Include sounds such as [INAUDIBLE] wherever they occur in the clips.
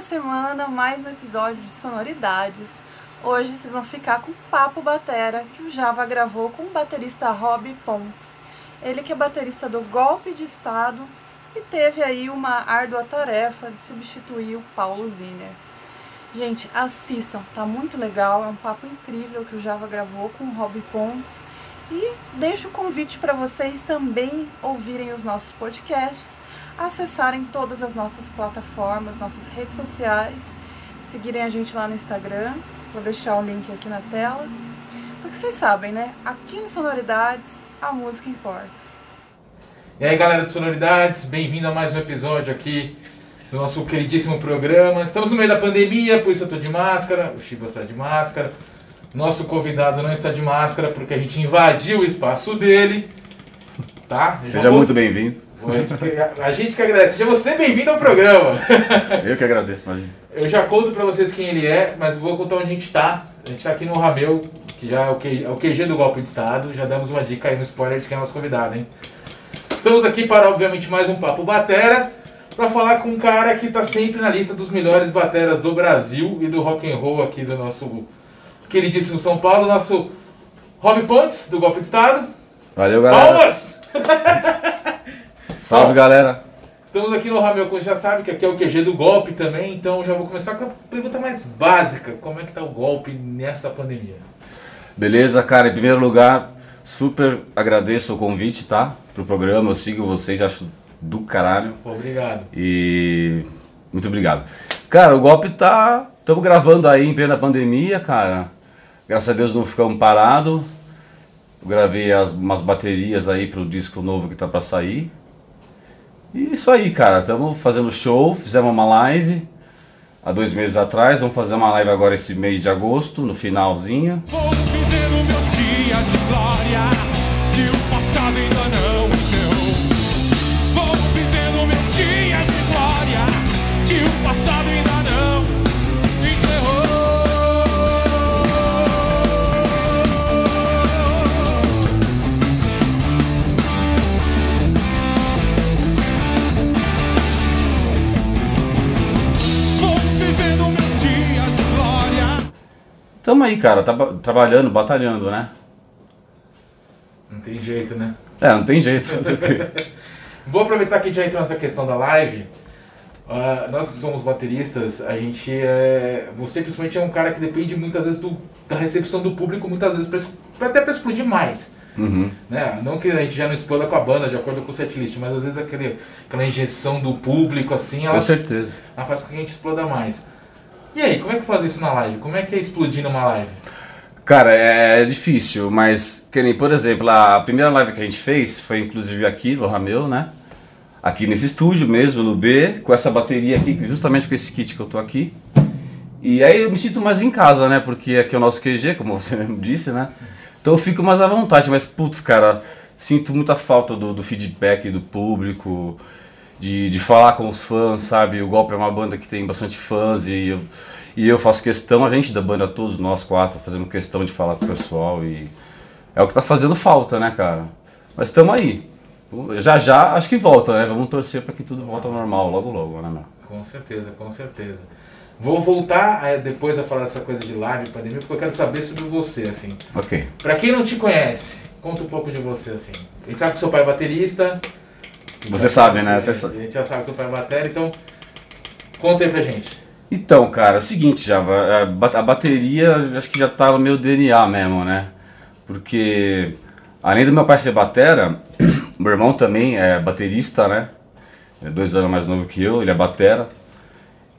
semana, mais um episódio de Sonoridades. Hoje vocês vão ficar com o Papo Batera que o Java gravou com o baterista Rob Pontes. Ele que é baterista do Golpe de Estado e teve aí uma árdua tarefa de substituir o Paulo Ziner. Gente, assistam, tá muito legal, é um papo incrível que o Java gravou com o Rob Pontes. E deixo o convite para vocês também ouvirem os nossos podcasts acessarem todas as nossas plataformas, nossas redes sociais, seguirem a gente lá no Instagram. Vou deixar o link aqui na tela. Porque vocês sabem, né? Aqui no Sonoridades, a música importa. E aí, galera do Sonoridades, bem-vindo a mais um episódio aqui do nosso queridíssimo programa. Estamos no meio da pandemia, por isso eu estou de máscara, o Chico está de máscara. Nosso convidado não está de máscara porque a gente invadiu o espaço dele. Tá? Seja vou... muito bem-vindo. A gente que agradece. Seja você bem-vindo ao programa. [LAUGHS] Eu que agradeço, imagina. Eu já conto pra vocês quem ele é, mas vou contar onde a gente tá. A gente tá aqui no Rameu, que já é o, QG, é o QG do golpe de Estado. Já demos uma dica aí no spoiler de quem é nosso convidado, hein? Estamos aqui para, obviamente, mais um Papo Batera, para falar com um cara que tá sempre na lista dos melhores bateras do Brasil e do rock and roll aqui do nosso queridíssimo São Paulo, nosso Rob Pontes, do Golpe de Estado. Valeu, galera. Palmas! [LAUGHS] Salve, galera. Estamos aqui no Ramel, como já sabe, que aqui é o QG do golpe também, então já vou começar com a pergunta mais básica. Como é que tá o golpe nessa pandemia? Beleza, cara. Em primeiro lugar, super agradeço o convite, tá? Pro programa, eu sigo vocês, acho do caralho. Obrigado. E muito obrigado. Cara, o golpe tá. Estamos gravando aí em plena pandemia, cara. Graças a Deus não ficamos parados. Gravei as, umas baterias aí pro disco novo que tá para sair. E isso aí, cara. Estamos fazendo show, fizemos uma live há dois meses atrás. Vamos fazer uma live agora esse mês de agosto, no finalzinho. Tamo aí, cara, tá trabalhando, batalhando, né? Não tem jeito, né? É, não tem jeito. [LAUGHS] Vou aproveitar que já entrou nessa questão da live. Uh, nós que somos bateristas, a gente é. Você principalmente é um cara que depende muitas vezes do, da recepção do público, muitas vezes pra, até para explodir mais. Uhum. Né? Não que a gente já não exploda com a banda, de acordo com o setlist, mas às vezes aquele, aquela injeção do público, assim, ela, com certeza. ela faz com que a gente exploda mais. E aí, como é que faz isso na live? Como é que é explodir numa live? Cara, é difícil, mas, que nem, por exemplo, a primeira live que a gente fez foi inclusive aqui no Rameu, né? Aqui nesse estúdio mesmo, no B, com essa bateria aqui, justamente com esse kit que eu tô aqui. E aí eu me sinto mais em casa, né? Porque aqui é o nosso QG, como [LAUGHS] você mesmo disse, né? Então eu fico mais à vontade, mas putz, cara, sinto muita falta do, do feedback do público de, de falar com os fãs, sabe? O Golpe é uma banda que tem bastante fãs e eu, e eu faço questão, a gente da banda, todos nós quatro, fazemos questão de falar com o pessoal e é o que tá fazendo falta, né, cara? Mas estamos aí. Já já acho que volta, né? Vamos torcer para que tudo volte ao normal logo logo, né, meu? Com certeza, com certeza. Vou voltar é, depois a falar dessa coisa de live, pandemia, porque eu quero saber sobre você, assim. Ok. Pra quem não te conhece, conta um pouco de você, assim. A gente sabe que seu pai é baterista, você sabe, né? Você sabe. A gente já sabe pai é bateria, então conta aí pra gente. Então, cara, é o seguinte, Java, é, a bateria acho que já tá no meu DNA mesmo, né? Porque além do meu pai ser batera, [CLEARS THROAT] meu irmão também é baterista, né? É dois anos mais novo que eu, ele é batera.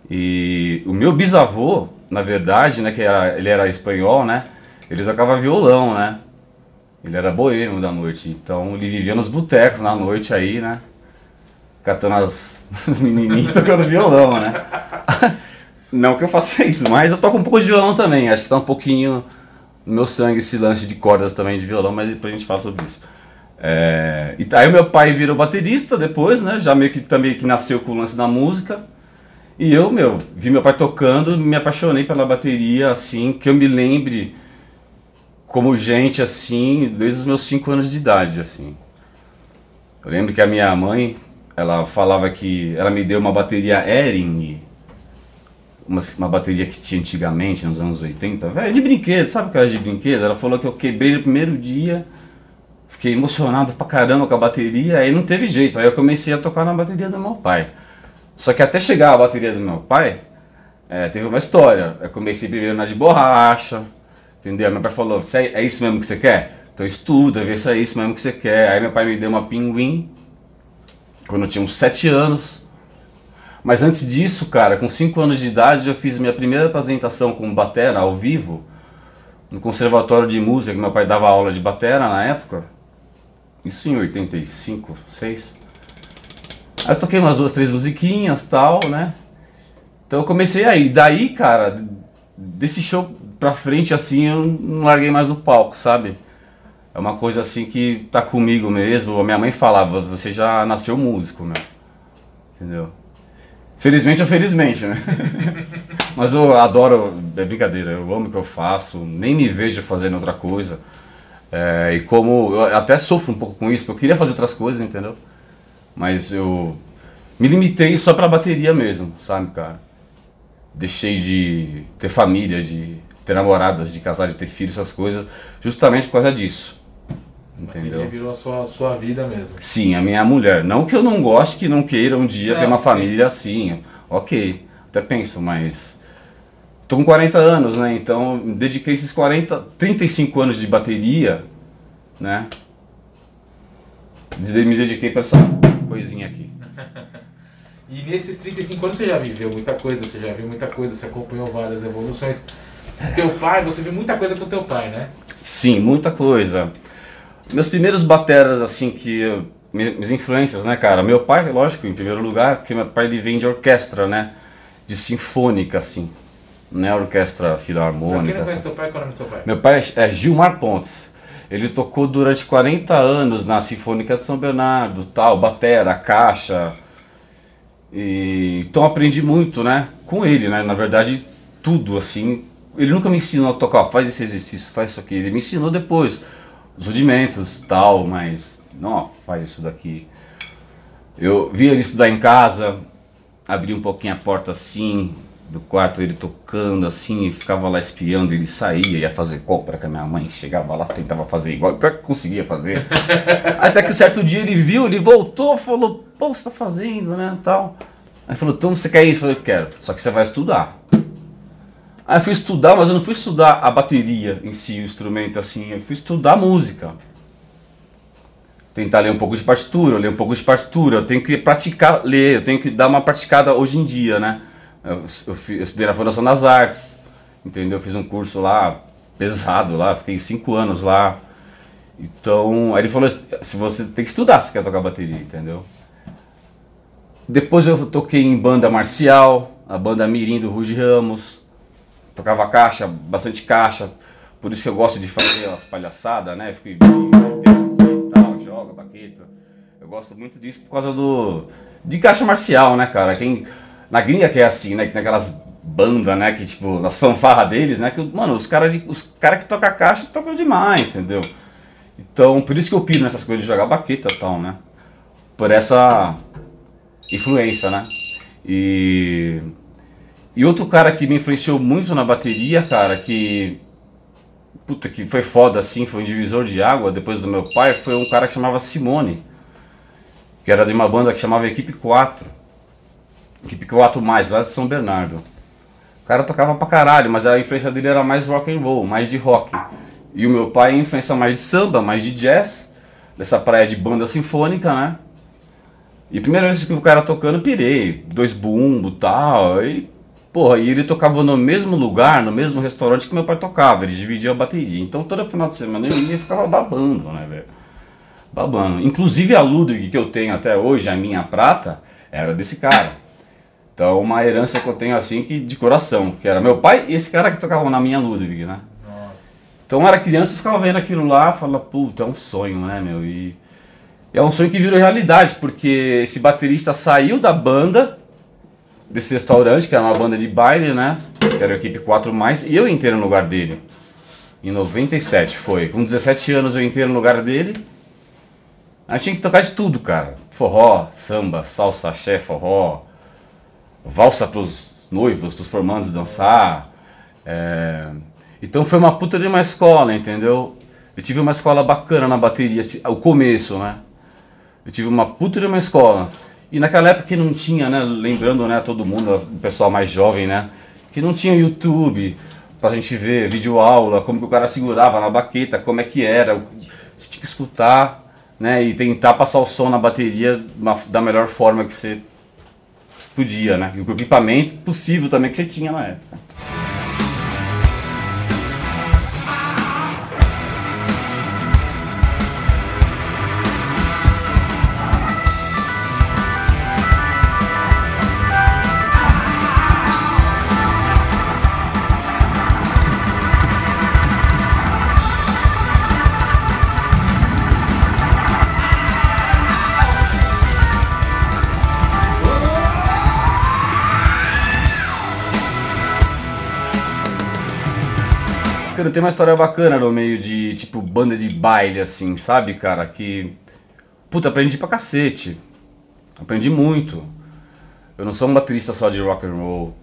E o meu bisavô, na verdade, né, que era, ele era espanhol, né? Ele tocava violão, né? Ele era boêmio da noite, então ele vivia nos botecos na noite aí, né? Catando as, [LAUGHS] menininhas tocando violão, né? Não que eu faça isso, mas eu toco um pouco de violão também. Acho que tá um pouquinho no meu sangue esse lance de cordas também de violão, mas depois a gente fala sobre isso. É, e aí meu pai virou baterista depois, né? Já meio que também que nasceu com o lance da música. E eu, meu, vi meu pai tocando, me apaixonei pela bateria, assim, que eu me lembre como gente, assim, desde os meus 5 anos de idade, assim. Eu lembro que a minha mãe ela falava que ela me deu uma bateria Ering, uma, uma bateria que tinha antigamente, nos anos 80, velho, de brinquedo, sabe aquela de brinquedo? Ela falou que eu quebrei no primeiro dia, fiquei emocionado pra caramba com a bateria, aí não teve jeito, aí eu comecei a tocar na bateria do meu pai. Só que até chegar a bateria do meu pai, é, teve uma história. Eu comecei primeiro na de borracha, entendeu? Meu pai falou, é isso mesmo que você quer? Então estuda, vê se é isso mesmo que você quer. Aí meu pai me deu uma pinguim, quando eu tinha uns 7 anos. Mas antes disso, cara, com 5 anos de idade, eu fiz minha primeira apresentação com batera ao vivo no conservatório de música, que meu pai dava aula de batera na época. Isso em 85, 6. Aí eu toquei umas duas, três musiquinhas tal, né? Então eu comecei aí. Daí, cara, desse show pra frente, assim, eu não larguei mais o palco, sabe? É uma coisa assim que tá comigo mesmo. A minha mãe falava, você já nasceu músico, meu. Entendeu? Felizmente ou felizmente, né? [LAUGHS] Mas eu adoro, é brincadeira, eu amo o que eu faço, nem me vejo fazendo outra coisa. É, e como eu até sofro um pouco com isso, porque eu queria fazer outras coisas, entendeu? Mas eu me limitei só pra bateria mesmo, sabe, cara? Deixei de ter família, de ter namoradas, de casar, de ter filhos, essas coisas, justamente por causa disso. Entendeu? virou a sua, sua vida mesmo. Sim, a minha mulher. Não que eu não goste, que não queira um dia ter uma família assim. Ok, até penso, mas. Tô com 40 anos, né? Então dediquei esses 40, 35 anos de bateria, né? Me dediquei para essa coisinha aqui. [LAUGHS] e nesses 35 anos você já viveu muita coisa, você já viu muita coisa, você acompanhou várias evoluções. Teu pai, você viu muita coisa com teu pai, né? Sim, muita coisa. Meus primeiros bateras, assim, que. Minhas influências, né, cara? Meu pai, lógico, em primeiro lugar, porque meu pai ele vem de orquestra, né? De sinfônica, assim. Né? Orquestra filarmônica. Pra quem não conhece teu pai, qual é o nome do seu pai? Meu pai é Gilmar Pontes. Ele tocou durante 40 anos na Sinfônica de São Bernardo, tal, batera, caixa. E, então aprendi muito, né? Com ele, né? Na verdade, tudo, assim. Ele nunca me ensinou a tocar, faz esse exercício, faz isso aqui. Ele me ensinou depois os rudimentos, tal, mas não, faz isso daqui. Eu vi ele estudar em casa, abri um pouquinho a porta assim, do quarto, ele tocando assim, e ficava lá espiando, ele saía, ia fazer compra com a minha mãe, chegava lá, tentava fazer igual, pior que conseguia fazer. [LAUGHS] Até que certo dia ele viu, ele voltou, falou, pô, você tá fazendo, né, tal. Aí falou, então você quer isso? Eu falei, quero, só que você vai estudar. Aí eu fui estudar, mas eu não fui estudar a bateria em si, o instrumento assim, eu fui estudar música. Tentar ler um pouco de partitura, ler um pouco de partitura, eu tenho que praticar ler, eu tenho que dar uma praticada hoje em dia, né? Eu, eu, eu estudei na Fundação das Artes, entendeu? Eu fiz um curso lá, pesado lá, fiquei cinco anos lá. Então, aí ele falou, se você tem que estudar se quer tocar bateria, entendeu? Depois eu toquei em banda marcial, a banda Mirim do Ruge Ramos tocava caixa, bastante caixa, por isso que eu gosto de fazer as palhaçadas, né? Fico e tal, joga, baqueta. Eu gosto muito disso por causa do. de caixa marcial, né, cara? Quem. Na gringa que é assim, né? Que tem aquelas bandas, né? Que tipo, nas fanfarras deles, né? Que, mano, os caras cara que tocam caixa tocam demais, entendeu? Então, por isso que eu piro nessas coisas de jogar baqueta e tal, né? Por essa influência, né? E e outro cara que me influenciou muito na bateria, cara, que. Puta, que foi foda assim, foi um divisor de água depois do meu pai, foi um cara que chamava Simone. Que era de uma banda que chamava Equipe 4. Equipe 4 mais, lá de São Bernardo. O cara tocava pra caralho, mas a influência dele era mais rock and roll, mais de rock. E o meu pai influência mais de samba, mais de jazz, dessa praia de banda sinfônica, né? E primeira vez que o cara tocando, pirei. Dois bumbo tal. E Porra, e ele tocava no mesmo lugar, no mesmo restaurante que meu pai tocava, eles dividiam a bateria. Então toda final de semana eu ia e ficava babando, né, velho? Babando. Inclusive a Ludwig que eu tenho até hoje, a minha prata, era desse cara. Então uma herança que eu tenho assim que de coração, que era meu pai e esse cara que tocava na minha Ludwig, né? Então eu era criança e ficava vendo aquilo lá, falava, puta, é um sonho, né, meu? E é um sonho que virou realidade, porque esse baterista saiu da banda desse restaurante, que era uma banda de baile, né? Que era a equipe 4 mais, e eu entrei no lugar dele. Em 97 foi. Com 17 anos eu entrei no lugar dele. A gente tinha que tocar de tudo, cara. Forró, samba, salsa, axé, forró, valsa pros noivos, pros formandos dançar. É... Então foi uma puta de uma escola, entendeu? Eu tive uma escola bacana na bateria, o começo, né? Eu tive uma puta de uma escola. E naquela época que não tinha, né? Lembrando, né, todo mundo, o pessoal mais jovem, né? Que não tinha YouTube pra gente ver vídeo aula, como que o cara segurava na baqueta, como é que era. Você tinha que escutar, né? E tentar passar o som na bateria da melhor forma que você podia, né? E o equipamento possível também que você tinha na época. Cara, tem uma história bacana no meio de, tipo, banda de baile, assim, sabe, cara? Que. Puta, aprendi pra cacete. Aprendi muito. Eu não sou um baterista só de rock and roll,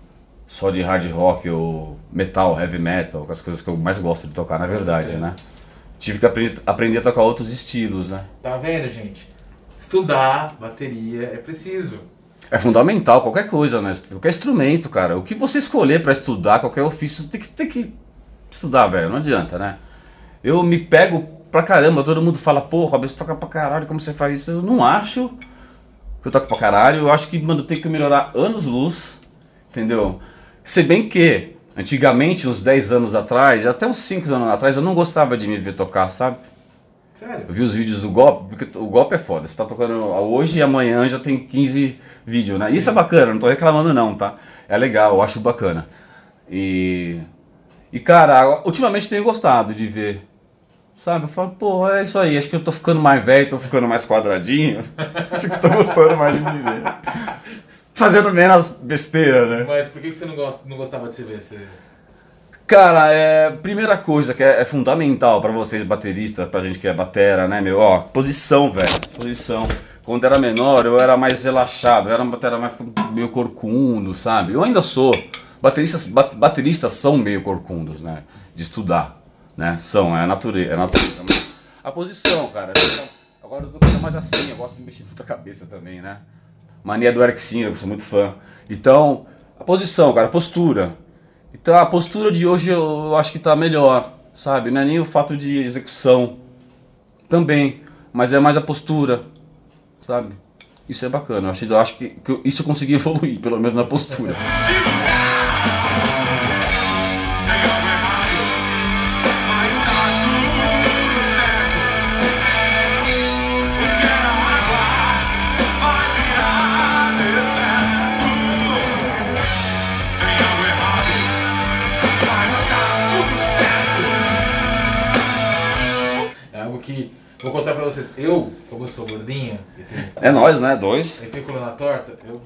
só de hard rock ou metal, heavy metal, as coisas que eu mais gosto de tocar, na verdade, né? Tive que aprender, aprender a tocar outros estilos, né? Tá vendo, gente? Estudar bateria é preciso. É fundamental, qualquer coisa, né? Qualquer instrumento, cara. O que você escolher para estudar, qualquer ofício, você tem que, tem que estudar, velho. Não adianta, né? Eu me pego pra caramba, todo mundo fala, pô, Robert, você toca pra caralho, como você faz isso? Eu não acho que eu toco pra caralho. Eu acho que, mano, tem que melhorar anos luz, entendeu? Se bem que, antigamente, uns 10 anos atrás, até uns 5 anos atrás, eu não gostava de me ver tocar, sabe? Sério? Eu vi os vídeos do golpe, porque o golpe é foda. Você tá tocando hoje e amanhã já tem 15 vídeos, né? Isso é bacana, não tô reclamando não, tá? É legal, eu acho bacana. E e cara, ultimamente tenho gostado de ver. Sabe? Eu falo, pô, é isso aí, acho que eu tô ficando mais velho, tô ficando mais quadradinho. [LAUGHS] acho que tô gostando mais de me ver. Fazendo menos besteira, né? Mas por que você não, gosta, não gostava de se ver? Você... Cara, é, primeira coisa que é, é fundamental para vocês bateristas, pra gente que é batera, né, meu? Ó, posição, velho. Posição. Quando era menor, eu era mais relaxado, eu era uma batera mais meio corcundo, sabe? Eu ainda sou. Bateristas, bateristas são meio corcundos, né? De estudar, né? São, é a natureza. É a, natureza. a posição, cara. Agora eu tô mais assim, eu gosto de mexer muito a cabeça também, né? Mania do Eric Singer, eu sou muito fã. Então, a posição, cara, a postura. Então a postura de hoje eu acho que tá melhor, sabe? Não é nem o fato de execução também, mas é mais a postura, sabe? Isso é bacana. Eu acho, eu acho que, que isso eu consegui [LAUGHS] evoluir, pelo menos na postura. Vou contar pra vocês, eu, como eu sou gordinho. é nós, né? Dois. Eu tenho coluna torta, eu,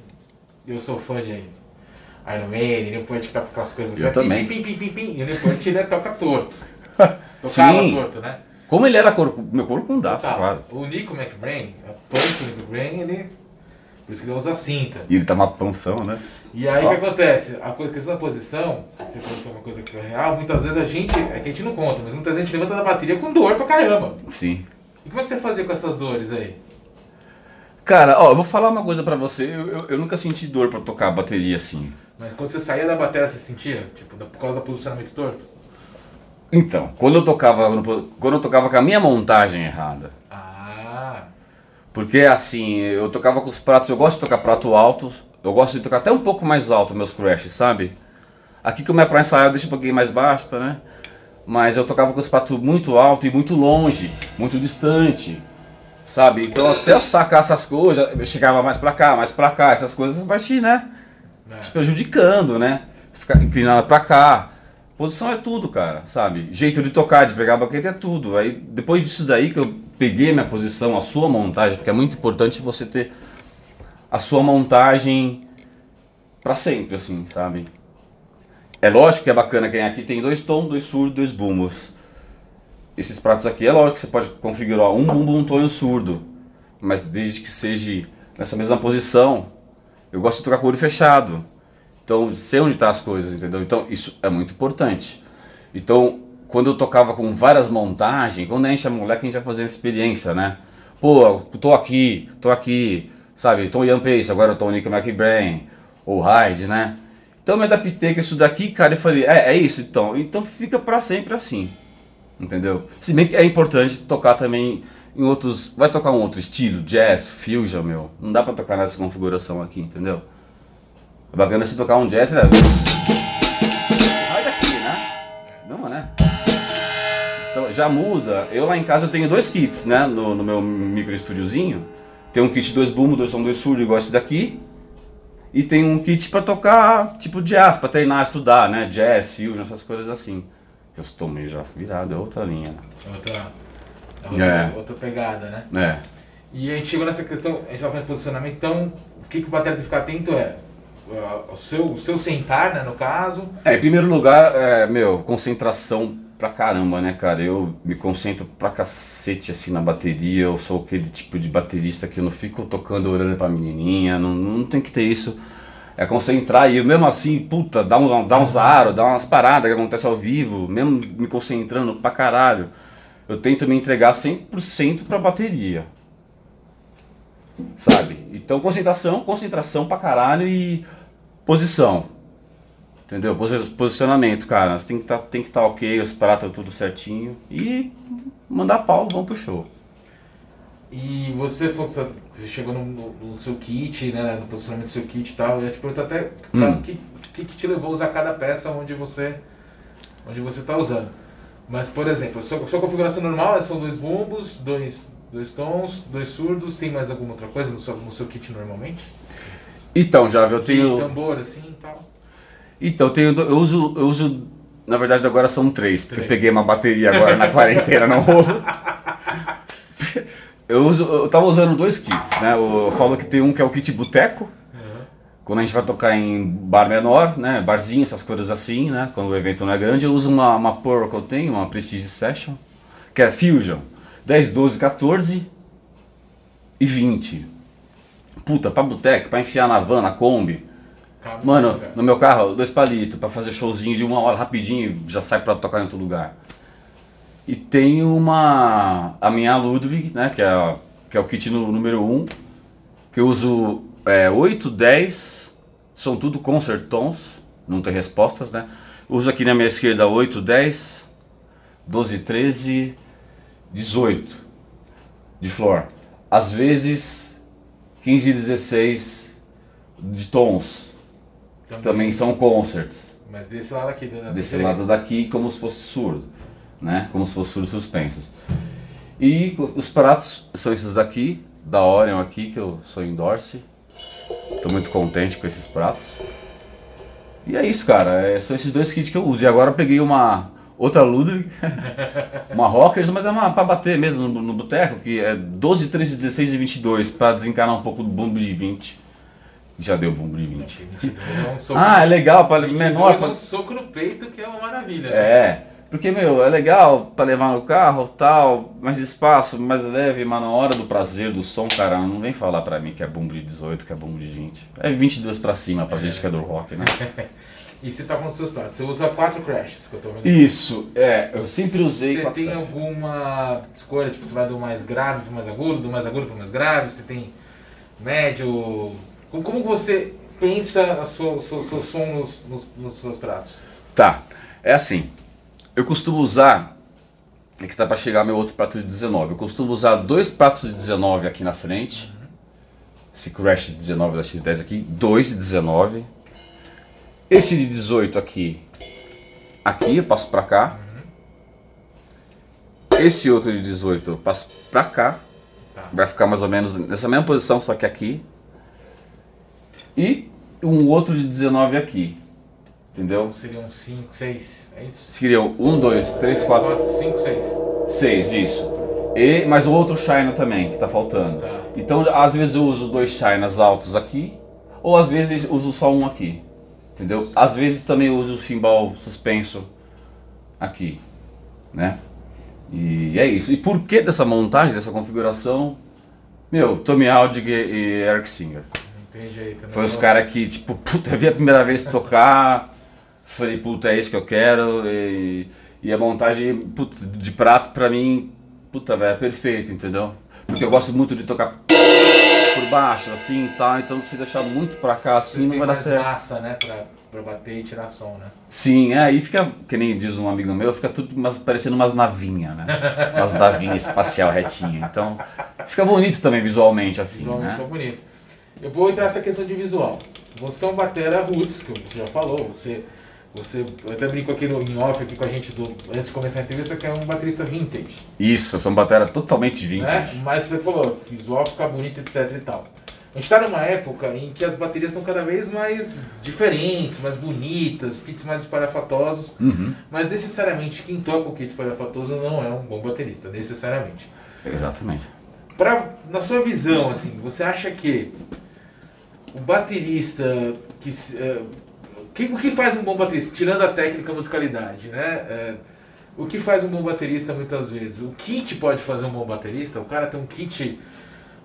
eu sou fã de Iron Maiden, Neil Point que tá com aquelas coisas. Eu também. Pim, pim, pim, pim, E o Neil Point ele toca torto. [LAUGHS] Tocava Sim. torto, né? Como ele era cor, meu corpo não dá, quase. O Nico McBrain, a pança do Nico McBrain, ele. Por isso que ele usa cinta. E ele tá uma pansão, né? E aí o que acontece? A questão da posição, você falou que é uma coisa que é real, muitas vezes a gente. É que a gente não conta, mas muitas vezes a gente levanta da bateria com dor pra caramba. Sim. E como é que você fazia com essas dores aí? Cara, ó, eu vou falar uma coisa pra você. Eu, eu, eu nunca senti dor pra tocar bateria assim. Mas quando você saía da bateria, você sentia? Tipo, por causa do posicionamento torto? Então, quando eu tocava, quando eu tocava com a minha montagem errada. Ah. Porque assim, eu tocava com os pratos, eu gosto de tocar prato alto, eu gosto de tocar até um pouco mais alto meus crashes, sabe? Aqui que eu me pra ensaiar, eu deixo um pouquinho mais baixo, né? Mas eu tocava com os pratos muito alto e muito longe, muito distante, sabe? Então até eu sacar essas coisas, eu chegava mais pra cá, mais pra cá, essas coisas vai te, né? É. Te prejudicando, né? Ficar inclinado pra cá. Posição é tudo, cara, sabe? Jeito de tocar, de pegar a baqueta é tudo. Aí depois disso daí que eu peguei minha posição, a sua montagem, porque é muito importante você ter a sua montagem para sempre, assim, sabe? É lógico que é bacana quem aqui tem dois tons, dois surdos, dois bumbos. Esses pratos aqui é lógico que você pode configurar um bumbo, um tom e um surdo. mas desde que seja nessa mesma posição. Eu gosto de tocar com o olho fechado. Então, sei onde estão tá as coisas, entendeu? Então, isso é muito importante. Então, quando eu tocava com várias montagens, quando a gente é moleque, a gente vai fazendo experiência, né? Pô, tô aqui, tô aqui, sabe? Tô Ian Pace, agora eu tô Nick McBrain, ou Hyde, né? Então, eu me adaptei com isso daqui, cara, e falei, é, é isso então. Então, fica para sempre assim, entendeu? Se bem que é importante tocar também em outros. Vai tocar um outro estilo, jazz, fusion, meu. Não dá pra tocar nessa configuração aqui, entendeu? É bacana se tocar um jazz, né? Vai daqui, né? Não, né? Então já muda. Eu lá em casa eu tenho dois kits, né? No, no meu micro estúdiozinho. Tem um kit dois boom, dois som, dois surdo, igual esse daqui. E tem um kit pra tocar, tipo jazz, pra treinar, estudar, né? Jazz, fusion, essas coisas assim. Eu estou meio já virado, é outra linha. Outra, é outra, é. outra pegada, né? É. E a gente chegou nessa questão, a gente estava falando de posicionamento, então o que, que o batera tem que ficar atento é o seu, o seu sentar, né, no caso. É, em primeiro lugar, é, meu, concentração pra caramba, né, cara? Eu me concentro pra cacete, assim, na bateria. Eu sou aquele tipo de baterista que eu não fico tocando orando pra menininha, não, não tem que ter isso. É concentrar e eu mesmo assim, puta, dá, um, dá uns aros, dá umas paradas que acontecem ao vivo, mesmo me concentrando pra caralho. Eu tento me entregar 100% pra bateria. Sabe? Então, concentração, concentração pra caralho e posição. Entendeu? Posicionamento, cara. Você tem que tá, estar tá ok, os pratos tudo certinho. E mandar pau, vamos pro show. E você, você chegou no, no, seu kit, né, no posicionamento do seu kit e tal, eu ia te perguntar até hum. o que, que, que, te levou a usar cada peça onde você onde você está usando. Mas, por exemplo, a sua, sua configuração normal são dois bumbos, dois, dois tons, dois surdos, tem mais alguma outra coisa no seu, no seu kit normalmente? Então, já eu tenho. De tambor assim e tal. Então, eu, tenho, eu uso. Eu uso. Na verdade agora são três, porque três. eu peguei uma bateria agora na quarentena no rolo. [LAUGHS] Eu, uso, eu tava usando dois kits, né? Eu, eu falo que tem um que é o kit boteco, uhum. quando a gente vai tocar em bar menor, né? Barzinho, essas coisas assim, né? Quando o evento não é grande, eu uso uma, uma Pearl que eu tenho, uma Prestige Session, que é Fusion. 10, 12, 14 e 20. Puta, pra boteco, pra enfiar na van, na Kombi. Mano, no meu carro, dois palitos, pra fazer showzinho de uma hora rapidinho, já sai pra tocar em outro lugar. E tem uma. A minha Ludwig, né? Que é, que é o kit no, número 1. Um, que eu uso é, 8, 10. São tudo concert tons. Não tem respostas, né? Uso aqui na minha esquerda 8, 10, 12, 13, 18 de flor. Às vezes 15 e 16 de tons. Também, também são concerts. Mas desse lado aqui, desse lado daqui, como se fosse surdo, né? Como se fosse surdo suspensos. E os pratos são esses daqui, da Orion aqui, que eu sou endorse. Estou muito contente com esses pratos. E é isso, cara. É, são esses dois kits que eu uso. E agora eu peguei uma outra Ludwig, [LAUGHS] uma Rockers, mas é uma para bater mesmo no, no boteco, que é 12, 13, 16 e 22, para desencanar um pouco do bumbo de 20. Já deu bumbo de 20. É [LAUGHS] um ah, é legal, para menor. É um soco no peito que é uma maravilha. Né? É. Porque, meu, é legal para levar no carro, tal, mais espaço, mais leve, mas na hora do prazer do som, cara, não vem falar pra mim que é bumbo de 18, que é bumbo de 20. É 22 pra cima pra é. gente que é do rock, né? [LAUGHS] E você tá falando dos seus pratos. Você usa quatro crashes que eu tô vendo. Isso, é. Eu sempre usei Você tem crashes. alguma escolha? Tipo, você vai do mais grave pro mais agudo, do mais agudo pro mais grave? Você tem médio? Como você pensa o seu, seu, seu som nos, nos, nos, seus pratos? Tá, é assim. Eu costumo usar. É que tá para chegar meu outro prato de 19. Eu costumo usar dois pratos de 19 aqui na frente. Esse crash de 19 da X10 aqui. Dois de 19 esse de 18 aqui, aqui eu passo pra cá. Esse outro de 18 eu passo pra cá. Tá. Vai ficar mais ou menos nessa mesma posição, só que aqui. E um outro de 19 aqui. Entendeu? Seriam 5, 6, é isso? Seriam 1, 2, 3, 4, 5, 6. 6, isso. E mais o outro China também, que tá faltando. Tá. Então, às vezes eu uso dois Chinas altos aqui, ou às vezes uso só um aqui. Entendeu? Às vezes também uso o chimbal suspenso aqui, né? E é isso. E por que dessa montagem, dessa configuração? Meu, Tommy Aldiger e Eric Singer. Não tem jeito, né? Foi os caras que, tipo, [LAUGHS] puta, vi a primeira vez tocar, falei, puta, é isso que eu quero. E, e a montagem, puta, de prato pra mim, puta, velho, é perfeito, entendeu? Porque eu gosto muito de tocar por baixo, assim e tal, então se deixar muito pra cá, Você assim, não tem vai dar certo. massa, né? Pra, pra bater e tirar som, né? Sim, é, aí fica, que nem diz um amigo meu, fica tudo umas- parecendo umas navinhas, né? Umas navinhas espacial retinha. Então, fica bonito também visualmente, assim, Visualmente né? ficou bonito. Eu vou entrar nessa questão de visual. Você é um batera roots, que você já falou, você. Você, eu até brinco aqui no em off aqui com a gente do, antes de começar a entrevista que é um baterista vintage, Isso, eu sou um batera totalmente né? vintage. Mas você falou, visual fica bonito, etc e tal. A gente está numa época em que as baterias estão cada vez mais diferentes, mais bonitas, kits mais espalhafatosos, Uhum, mas necessariamente quem toca o kit espalhafatoso não é um bom baterista, necessariamente. exatamente. Pra, na sua visão, assim, você acha que o baterista que, é, que- o que faz um bom baterista, tirando a técnica a musicalidade, né? É, o que faz um bom baterista muitas vezes? O kit pode fazer um bom baterista? O cara tem um kit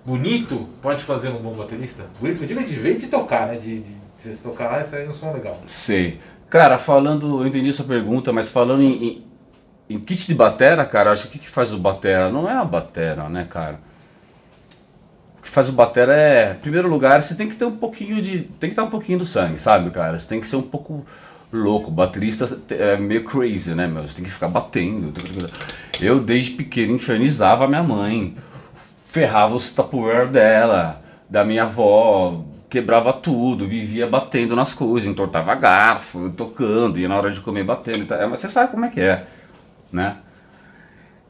bonito pode fazer um bom baterista? Bonito, eu digo de ver de tocar, né? De, de, de tocar lá e sair um som legal. Sei. Cara, falando, eu entendi sua pergunta, mas falando em, em, em kit de batera, cara, acho que o que faz o batera? Não é a batera, né, cara? Que faz o batera é, em primeiro lugar, você tem que ter um pouquinho de. Tem que estar um pouquinho do sangue, sabe, cara? Você tem que ser um pouco louco. Baterista é meio crazy, né, meu? Você tem que ficar batendo. Eu, desde pequeno, infernizava a minha mãe. Ferrava os Tupperware dela, da minha avó, quebrava tudo, vivia batendo nas coisas, entortava garfo, tocando, ia na hora de comer batendo. e. É, Mas você sabe como é que é, né?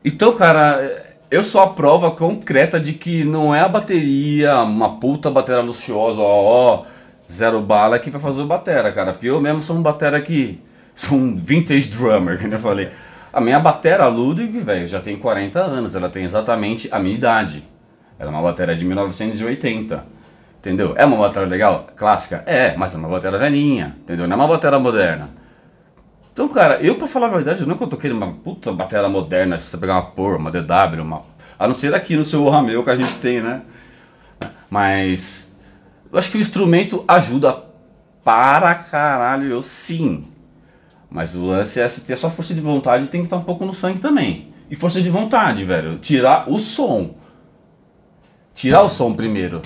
Então, cara, eu sou a prova concreta de que não é a bateria, uma puta bateria luxuosa, ó, ó, zero bala que vai fazer o batera, cara. Porque eu mesmo sou um batera que [LAUGHS] sou um vintage drummer, que eu falei. A minha batera Ludwig, velho, já tem 40 anos, ela tem exatamente a minha idade. Ela é uma bateria de 1980. Entendeu? É uma bateria legal? Clássica? É, mas é uma bateria velhinha, entendeu? Não é uma bateria moderna. Então, cara, eu pra falar a verdade, eu nunca toquei numa puta bateria moderna, se você pegar uma POR, uma DW, uma... A não ser aqui no seu Rameu que a gente tem, né? Mas... Eu acho que o instrumento ajuda para caralho, eu sim. Mas o lance é você ter sua força de vontade tem que estar um pouco no sangue também. E força de vontade, velho. Tirar o som. Tirar o som primeiro.